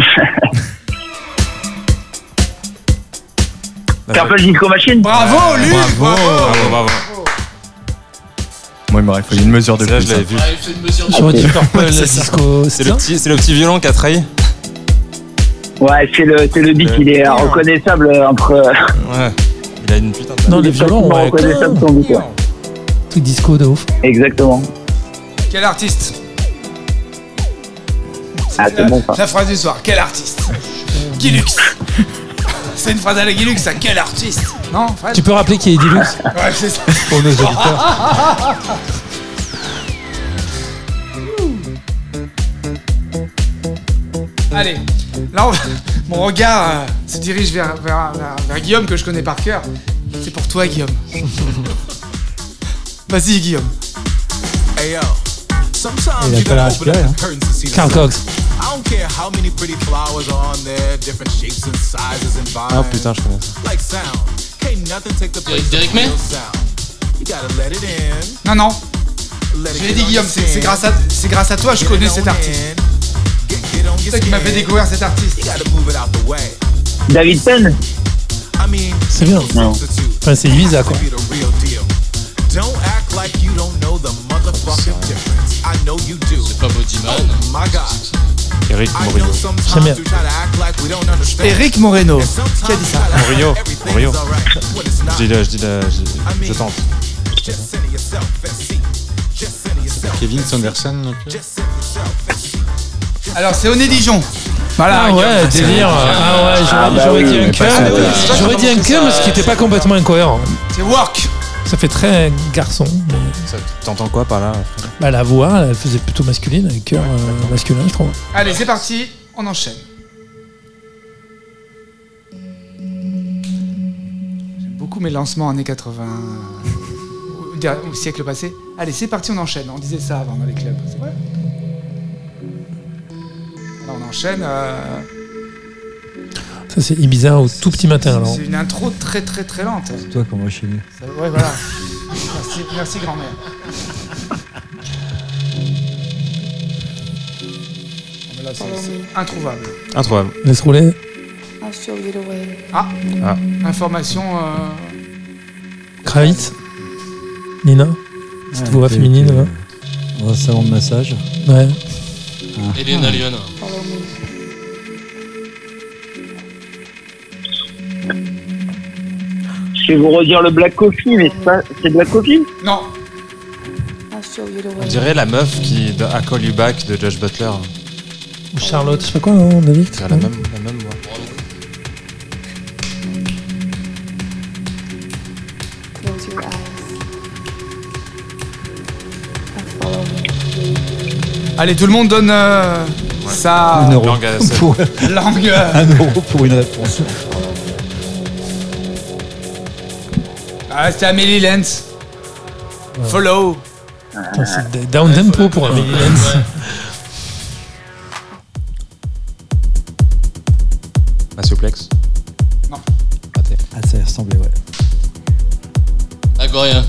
Purple Disco Machine Bravo, Luc Bravo, Bravo, bravo. Moi, il m'aurait fallu une mesure de plus. je l'avais hein. vu. Ah, il fait une mesure de J'aurais dit Purple. (laughs) Disco. C'est le, petit, c'est le petit violon qui a trahi. Ouais, c'est le, c'est le beat, Euh, il est euh, reconnaissable entre. Ouais. Il a une putain de. Non, les il est violons, ouais. reconnaissable son beat, ouais. Truc disco de ouf. Exactement. Quel artiste? Ah, c'est bon ça. La phrase du soir, quel artiste? (laughs) Guilux (laughs) C'est une phrase à la Guilux, ça, quel artiste? Non, Fred Tu peux rappeler qui est Deluxe (laughs) Ouais, c'est ça. pour nos auditeurs Allez, là, on- (laughs) mon regard euh, se dirige vers, vers, vers- vers Guillaume, que je connais par cœur. C'est pour toi, Guillaume. (laughs) Vas-y, Guillaume. Hey yo, sometimes you pas l'air gotta open up inspiré, the curtains to see the Carl sun. Cox. I don't care how many pretty flowers are on there, different shapes and sizes and vines. Ah putain, je connais ça. Like sound, can't nothing take the place Derrick of May? real sound. You gotta let it in. Non, non, je l'ai dit, Guillaume, c'est grâce, à- c'est grâce à toi que je connais cet artiste. Toi qui m'a fait découvrir cet artiste. You gotta move it out the way. David Penn C'est bien. Non. Enfin, c'est Ibiza, quoi. To be the real deal. Don't act like you don't know the motherfucking difference. I know you do. C'est pas Bodyman. My God. Eric understand. Eric Moreno. Qui a dit ça it's not. Je dis, la- je dis, la- je, je tente. Kevin Sanderson non Alors, c'est Oné Dijon. Voilà, Ah ouais, délire. Ah ouais, j'aurais Ah bah j'aurais oui, dit un mais ouais. J'aurais dit un cum, ce qui était pas complètement incohérent. C'est Work. Ça fait très garçon. mais- Ça- T'entends quoi par là Bah, la voix, elle faisait plutôt masculine, avec cœur euh, masculin, je trouve. Allez, c'est parti, on enchaîne. J'aime beaucoup mes lancements années 80 au, der- au siècle passé. Allez, c'est parti, on enchaîne. On disait ça avant dans les clubs, c'est vrai? Là, on enchaîne. euh, Ça, c'est Ibiza au tout petit matin, alors. c'est une intro très très très lente. C'est toi qu'on va chez lui. Ça- ouais, voilà. Merci, merci grand-mère. Ah, mais là, c'est- c'est introuvable. Introuvable. Laisse rouler. Ah, Ah. information. euh, Kravitz. Nina Cette voix féminine, là? salon de massage. Ouais. Elena Leon. Je vais vous redire le Black Coffee, mais c'est pas, c'est Black Coffee Non. On dirait la meuf qui de I Call You Back de Josh Butler. Ou Charlotte, je sais pas quoi, hein, David C'est la même, la même voix. Allez, tout le monde donne euh, sa Un euro. Langue à. Pour- (laughs) langue. un euro pour une réponse. Ah, c'était Amélie Lenz. Follow. Putain, C'est down tempo pour un Amélie Lenz. Massoplex. Non. Raté. Ah, ça y ressemblait, ouais. Agorien.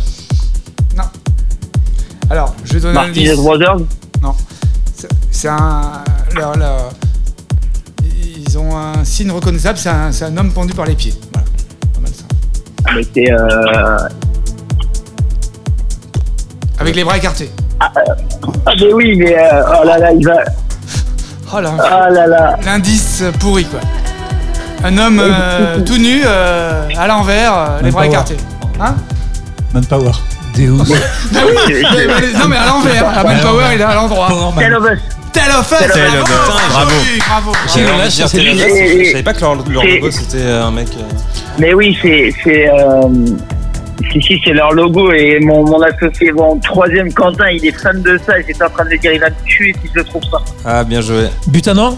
Non. Alors, je vais donner un Martinez indice. Brothers. C'est- un. leur- leur- ils ont un signe reconnaissable, c'est un, c'est un homme pendu par les pieds. Voilà. Pas mal ça. Ah, euh... Avec les bras écartés. Ah, mais oui, mais euh, oh là là, il va. Oh là. Ah là là. L'indice pourri, quoi. Un homme euh, (laughs) tout nu, euh, à l'envers, euh, les bras écartés. Hein Manpower. Deus. Ah oui mais- mais- Non, mais à l'envers. À Manpower, il est à l'endroit. Tell of Us. Tell of Us Tell of Tell bravo, bravo. Qui lâche, lui. Et- Je savais pas que leur, logo c'était un mec. euh, Mais oui, c'est. c'est euh... Si, si, c'est leur logo et mon, mon associé, mon troisième Quentin, il est fan de ça et j'étais en train de me dire il va me tuer si je le trouve pas. Ah, bien joué. Butin Nord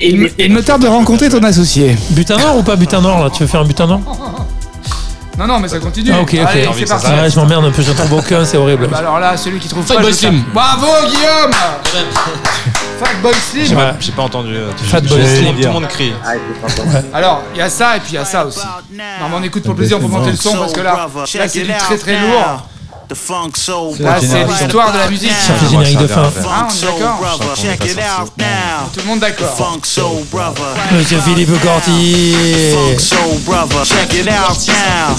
Et il, me- il me tarde de rencontrer ton associé. Butin Nord ou pas Butin Nord là Tu veux faire un Butin Nord Non, non, mais ça continue. Ah, ok, ok. Allez, J'ai c'est parti. Ouais, je m'emmerde un peu, j'en trouve aucun, c'est horrible. Bah alors là, celui qui trouve Fat pas, Boy je Slim. Bravo, Guillaume (laughs) Fatboy J'ai Slim. pas, j'ai pas entendu. euh, tout- Fat tout- Boy tout le Slim. monde- Tout le monde crie. Ah, j'ai. Alors, il y a ça et puis il y a ça aussi. Non, mais on écoute pour le plaisir, on peut monter le son parce que là, là c'est du très très lourd. The funk soul Là, c'est l'histoire de la musique. Ça fait générique de fin. Hein, on est d'accord brother, check it out now. Tout le monde d'accord. Funk soul brother. Monsieur Philippe Corti. Funk check it out now.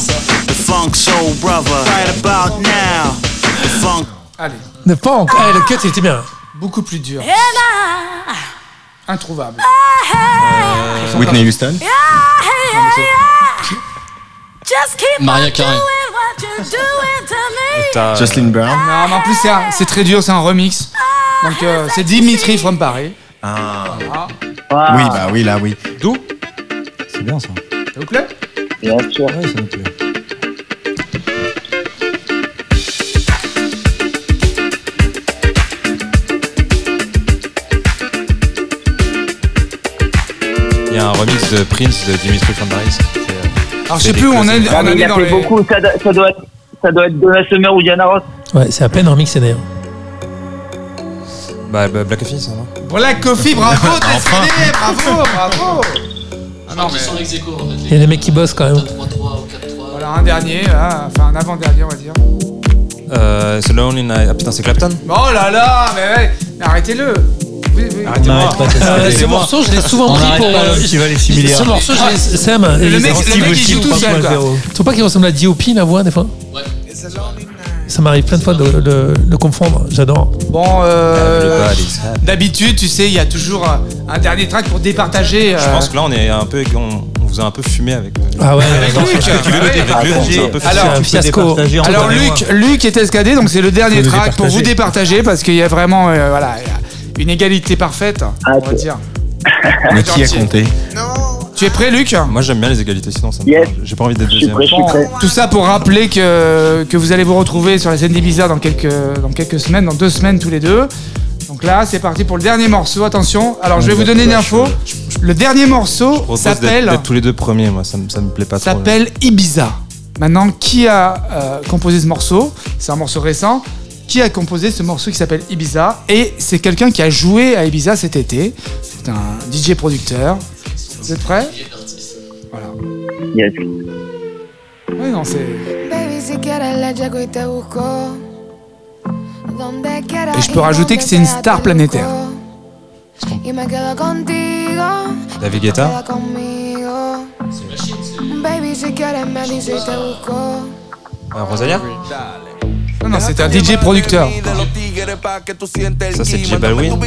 The funk soul brother, right about now. The funk Allez, Ne punk Ah, le cut, il était bien. beaucoup plus dur. Introuvable. Whitney Houston. Maria Carey. Jocelyn Brown. Non, mais en plus, c'est un- c'est très dur, c'est un remix. Donc, euh, c'est Dimitri from Paris. Ah. Ah, Oui, bah oui, là, oui. D'où? C'est bien ça. Ça vous plaît? Bien sûr. Ouais, ça me plaît. Il y a un remix de Prince de Dimitri from Paris. C'est, euh, Alors, je sais plus où on est. Ah, on a dans fait les... beaucoup, ça, doit- ça doit être. Ça doit être Donna Summer ou Diana Ross. Ouais, c'est à peine remixé d'ailleurs. Bah, bah, Black Coffee, ça va Black Coffee, bravo, (laughs) t'es stylé, bravo, bravo Ah non, mais sont ex aequo, en fait. Il y a des mecs qui bossent quand même. 3-3 ou 4-3. voilà, un dernier, là, enfin un avant-dernier, on va dire. Euh, c'est Lonely Night. Ah putain, c'est Clapton Oh là là, mais, ouais, mais arrêtez-le Oui, oui. Arrêtez-moi. Euh, ce morceau, je l'ai souvent pris pour. euh, qui valait 6 milliards. Ce morceau, je l'ai. Sam, Le mec, le mec, il joue tout seul, quoi. Tu trouves pas qu'il ressemble à D.O.P. la voix des fois Ouais. Ça m'arrive plein de fois de de confondre, j'adore. Bon, euh, d'habitude, tu sais, il y a toujours un, un dernier track pour départager. Je euh, pense que là, on est un peu. On, on vous a un peu fumé avec. euh, Ah ouais, Alors, fiasco. Alors Luc, Luc est escadé, donc c'est le dernier le track pour vous départager. parce qu'il y a vraiment, euh, voilà, il y a une égalité parfaite, on va dire. (laughs) Mais qui a compté Tu es prêt, Luc Moi, j'aime bien les égalités, sinon ça me Yes. J'ai pas envie d'être Je suis deuxième. prêt, je suis Bon, prêt. tout ça pour rappeler que, que vous allez vous retrouver sur la scène d'Ibiza dans quelques, dans quelques semaines, dans deux semaines tous les deux. Donc là, c'est parti pour le dernier morceau. Attention, alors je vais vous donner une info. Le dernier morceau s'appelle tous les deux premiers, moi, ça me, ça me plaît pas trop. s'appelle Ibiza. Maintenant, qui a euh, composé ce morceau? C'est un morceau récent. Qui a composé ce morceau qui s'appelle Ibiza Et c'est quelqu'un qui a joué à Ibiza cet été. C'est un DJ producteur. Vous êtes prêts Voilà. Yes. Oui, non, c'est. Et je peux rajouter que c'est une star planétaire. David Guetta. C'est. Euh, Rosalia? Non, non, c'est un DJ producteur. Ça, c'est J Balwin.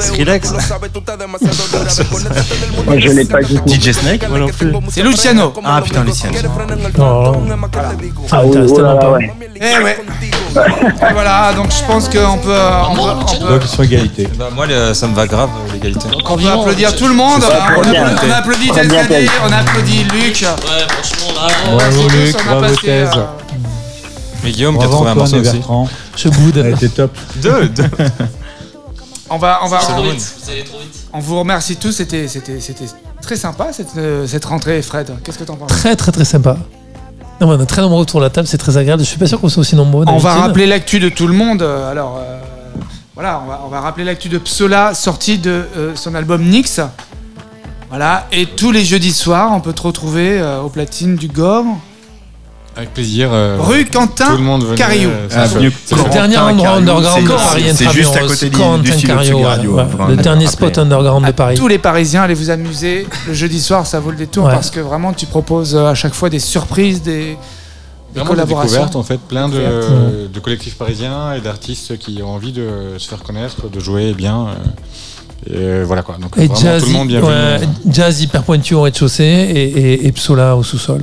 Skrillex (laughs) Moi, je l'ai pas du tout. DJ Snake Moi non plus. C'est Luciano. Ah putain, Luciano. Oh, Ah oui, oh là ouais. Eh ouais. Et (laughs) voilà, donc je pense qu'on peut, on peut, on peut- Donc ils sont égalité. Bah, moi, le- ça me va grave, l'égalité. on peut applaudir tout le monde. On pour bien. applaudit- on applaudit Luc. Ouais, franchement, là. Bravo Luc, a bravo Thèse. Mais Guillaume qui a Bravo trouvé un morceau aussi. Je boude. Ça a été top. Deux, (laughs) deux. On va, on va, trop vite, vous allez trop vite. on vous remercie tous. C'était, c'était, c'était très sympa cette, euh, cette rentrée, Fred. Qu'est-ce que t'en penses? Très très très sympa. Non, mais on est très nombreux autour de la table, c'est très agréable. Je suis pas sûr qu'on soit aussi nombreux. On va rappeler l'actu de tout le monde. Euh, Alors, euh, voilà, on va, on va rappeler l'actu de Psola, sortie de euh, son album Nix. Voilà, et tous les jeudis soirs, on peut te retrouver euh, au platine du Gore, Avec plaisir. euh, rue Quentin tout le monde venait, Cariou. euh, Ah, chouette. C'est le dernier endroit underground de c'est- Paris c'est juste à côté du- Corentin du Tsugi ouais, Radio, ouais. vraiment, Le dernier spot underground de À Paris. tous les Parisiens, allez vous amuser. Le jeudi soir, ça vaut le détour Ouais. parce que vraiment, tu proposes euh, à chaque fois des surprises, des, des collaborations. en fait, plein de, de collectifs parisiens et d'artistes qui ont envie de se faire connaître, de jouer bien. euh, et voilà quoi. Donc Et vraiment jazz, tout le monde bienvenu. ouais, jazz hyper pointu au rez-de-chaussée et, et, et Psola au sous-sol.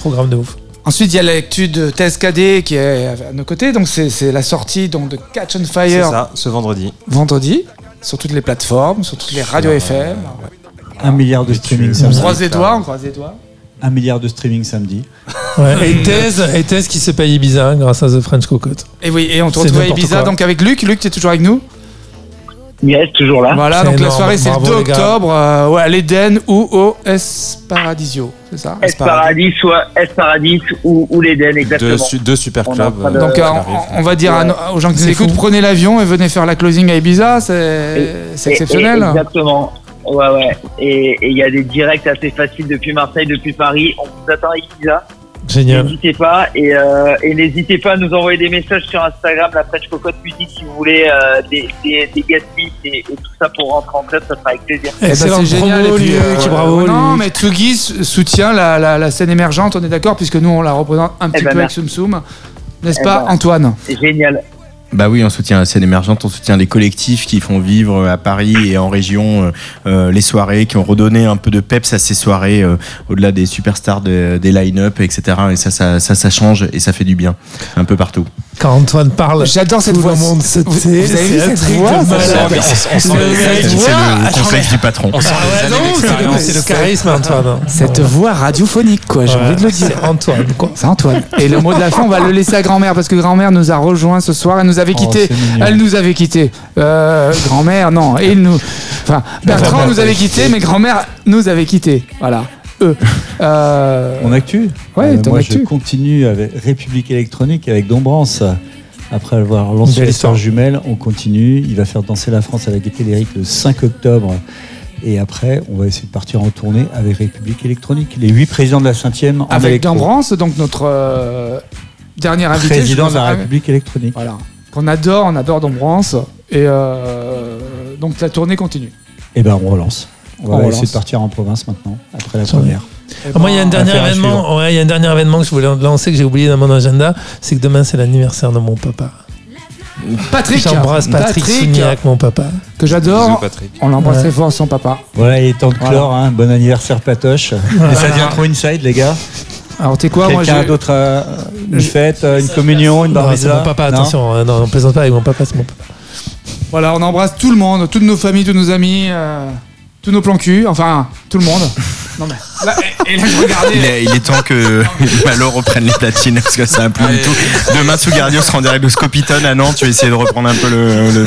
Programme de ouf. Ensuite, il y a l'actu de TSKD qui est à nos côtés. Donc, c'est c'est la sortie donc, de Catch on C'est Fire ça, ce vendredi. vendredi sur toutes les plateformes, sur toutes les radios FM. Un milliard de streaming On samedi. croise les doigts, on croise les doigts. Un milliard de streaming samedi. Ouais, et Thèse, et Thèse qui se paye Ibiza grâce à The French Cocotte. Et oui, et on te C'est retrouve à n'importe Ibiza quoi. donc avec Luc. Luc, tu es toujours avec nous? Yes, toujours là. Voilà, donc la soirée c'est le bravo, 2 les gars. octobre euh, ouais, à l'Eden ou au S Paradisio, c'est ça? S Paradis, soit S Paradis ou, ou l'Eden, exactement. Deux, su- deux super clubs. de- Donc euh, on, on va dire Ouais. aux gens qui nous écoutent, prenez l'avion et venez faire la closing à Ibiza, c'est Et- exceptionnel. et- exactement. Ouais, ouais. Et et il y a des directs assez faciles depuis Marseille, depuis Paris. On vous attend à Ibiza. Génial. N'hésitez pas. Et, euh, et n'hésitez pas à nous envoyer des messages sur Instagram, la French Cocotte Musique, si vous voulez euh, des, des, des guest et, et tout ça pour rentrer en club, ça sera avec plaisir. Eh ben, Excellent, c'est génial. bravo, et puis, Luc, euh, bravo, Non, mais Tsugi soutient la, la, la scène émergente, on est d'accord, puisque nous on la représente un petit ben, peu avec. Soum Soum. N'est-ce Eh pas, ben. Antoine? C'est génial. Bah oui, on soutient la scène émergente, on soutient les collectifs qui font vivre à Paris et en région euh, euh, les soirées, qui ont redonné un peu de peps à ces soirées, euh, au-delà des superstars de- des line-up, etc. Et ça ça, ça, ça change et ça fait du bien, un peu partout. Quand Antoine parle, J'adore cette voix. monde Vous- vous avez vu cette voix. Mais on- sent Le complexe du patron. On sent Ah c'est le- d'expérience. c'est le charisme, Antoine. Cette voix radiophonique, quoi, j'ai Ouais, envie de le dire. C'est Antoine, quoi. C'est Antoine. Et le mot de la fin, on va le laisser à grand-mère parce que grand-mère nous a rejoint ce soir. Elle nous avait Oh, quitté. c'est mignon. elle nous avait quitté. Euh, grand-mère, non. Et il nous. Enfin, (laughs) Bertrand nous avait quitté, mais grand-mère nous avait quitté. Voilà. Eux. (laughs) Euh, Mon actu Ouais, Euh, ton Moi, actu. je continue avec République électronique avec Dombrance. Après avoir lancé Belle l'histoire histoire. jumelle, on continue. Il va faire danser la France Gaîté Lyrique le 5 octobre. Et après, on va essayer de partir en tournée avec République électronique. Les huit présidents de la 5e en avec électro. Dambrance, donc notre euh, dernier invité. Président de la République électronique. Voilà. Qu'on adore, on adore Dambrance. Et euh, donc la tournée continue. Et ben, on relance. On va On essayer relance. de partir en province maintenant, après la première. Ah, Moi, il y a un dernier affaire à événement. Ouais, il y a un dernier événement que je voulais lancer que j'ai oublié dans mon agenda, c'est que demain c'est l'anniversaire de mon papa. Patrick, J'embrasse Patrick, Souniac, mon papa. que j'adore. Patrick. On l'embrasse Ouais. très fort, son papa. Voilà, il est temps de Voilà. clore. hein. Bon anniversaire, Patoche. Et ça devient trop inside, les gars. Alors, t'es quoi, moi Quelqu'un j'ai- d'autre a une fête, euh, une communion, une Non, c'est mon papa, Non attention. hein, non, on plaisante pas avec mon papa, c'est mon papa. Voilà, on embrasse tout le monde, toutes nos familles, tous nos amis, euh, tous nos plans cul, enfin, tout le monde. (laughs) Non mais, là, et, et là, je regardais. Il est, il est temps que (laughs) Malo reprenne les platines parce que ça a plus du tout. Demain, Sougardio sera en direct de Scopiton à Nantes. Tu vas essayer de reprendre un peu le, le,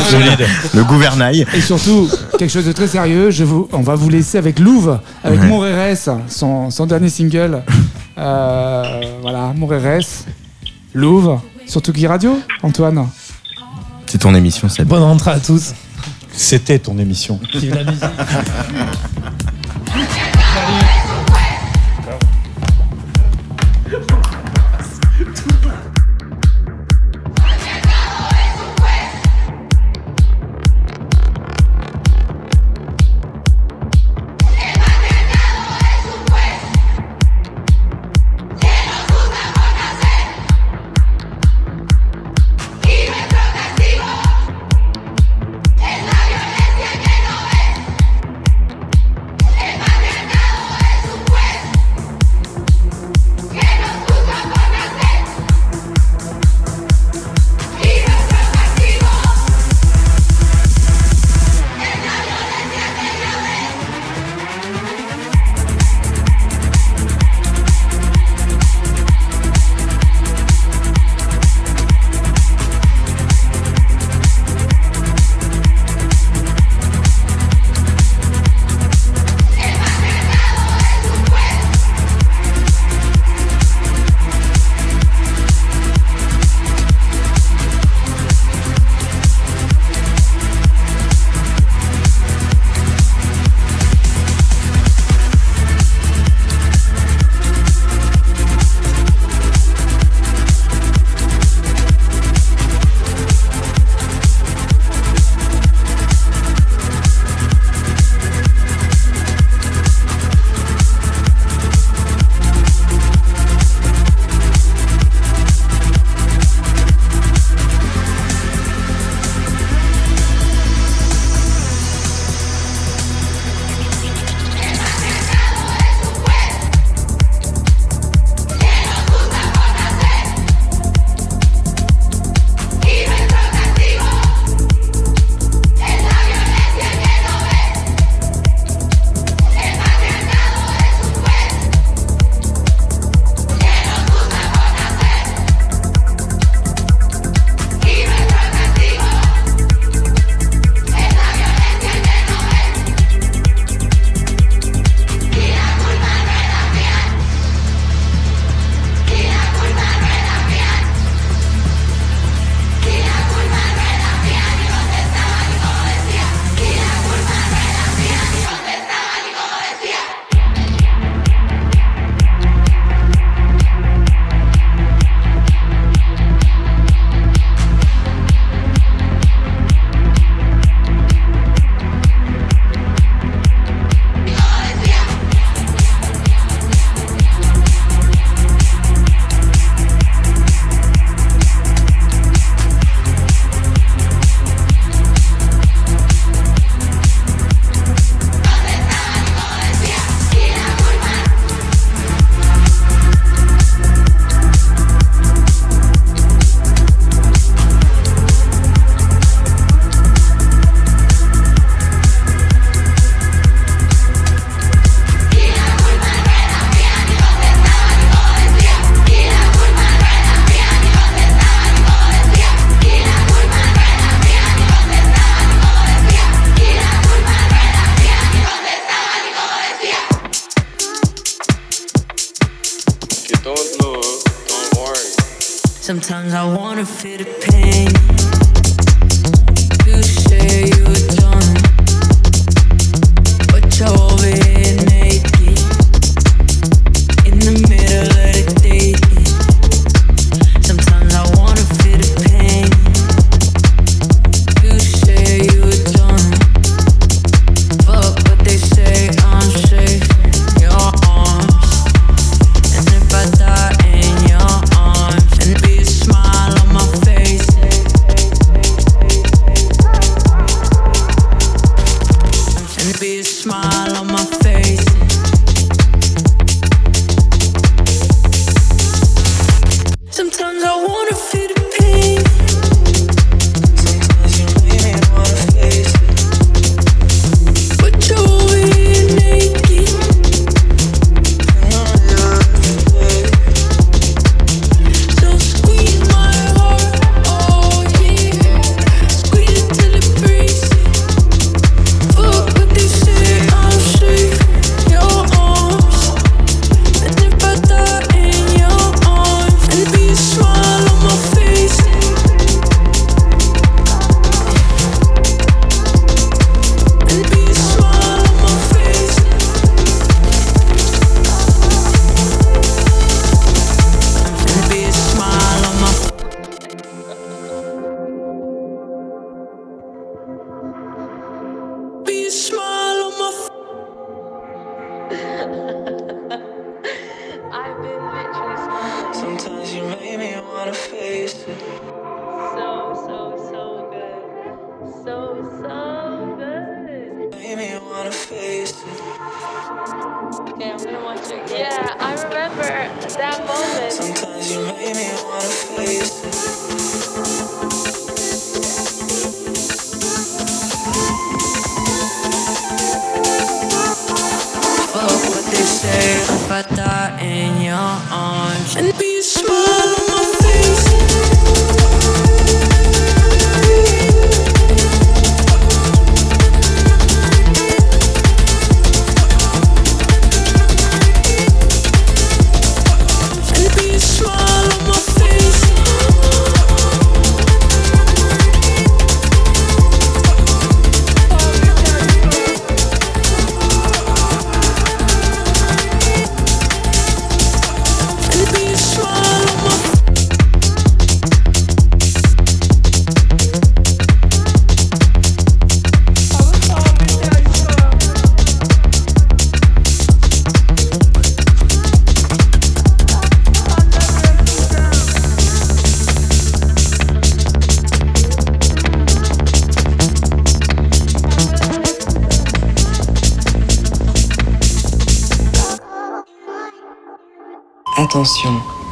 le gouvernail. Et surtout, quelque chose de très sérieux, je vous, on va vous laisser avec Louve, avec Ouais. Mon son dernier single. Euh, voilà, Mon RS, Louve, sur Tuki Radio, Antoine. C'est ton émission, c'est Bonne rentrée à tous. C'était ton émission. Vive la musique. (laughs)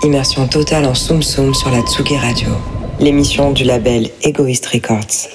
Immersion totale en Soum Soum sur la Tsugi Radio, l'émission du label Egoist Records.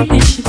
English.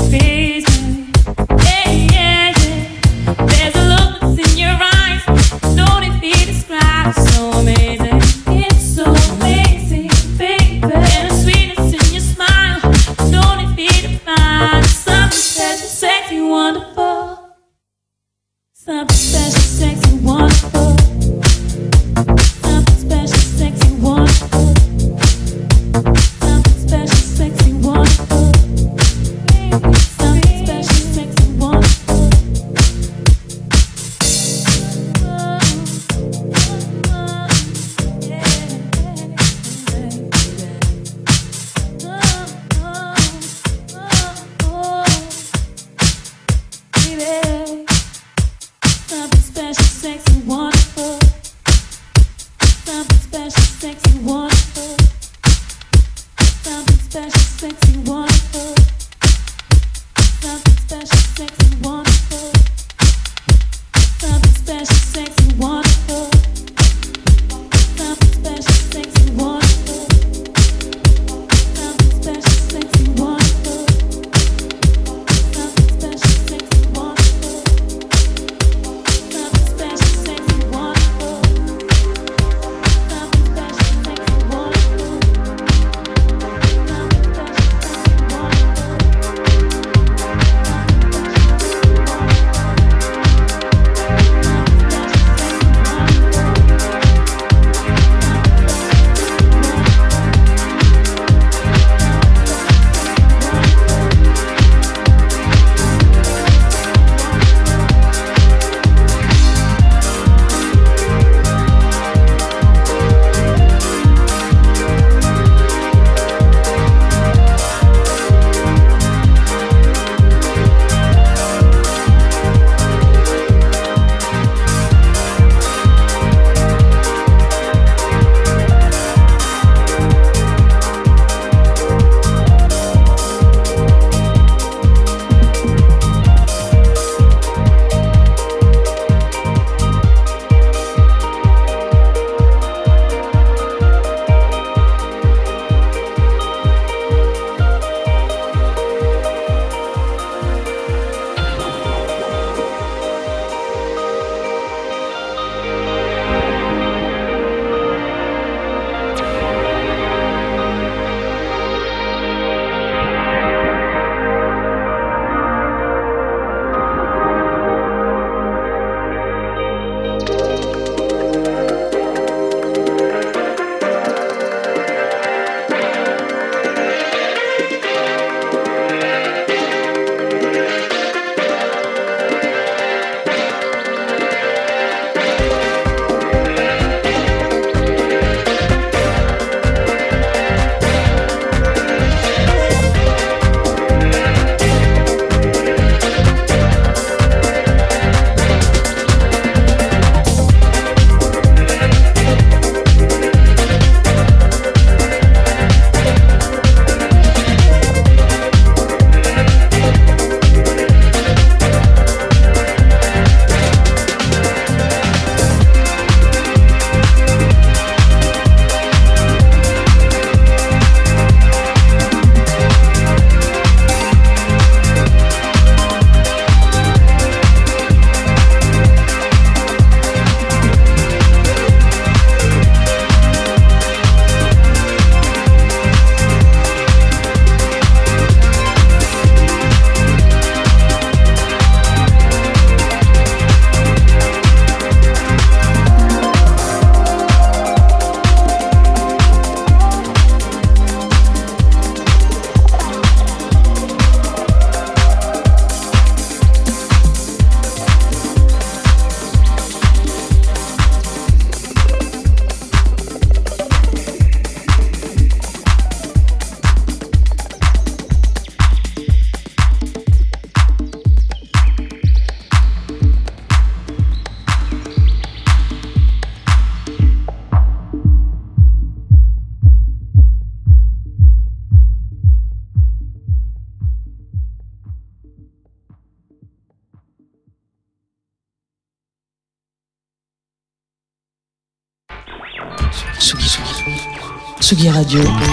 Tsugi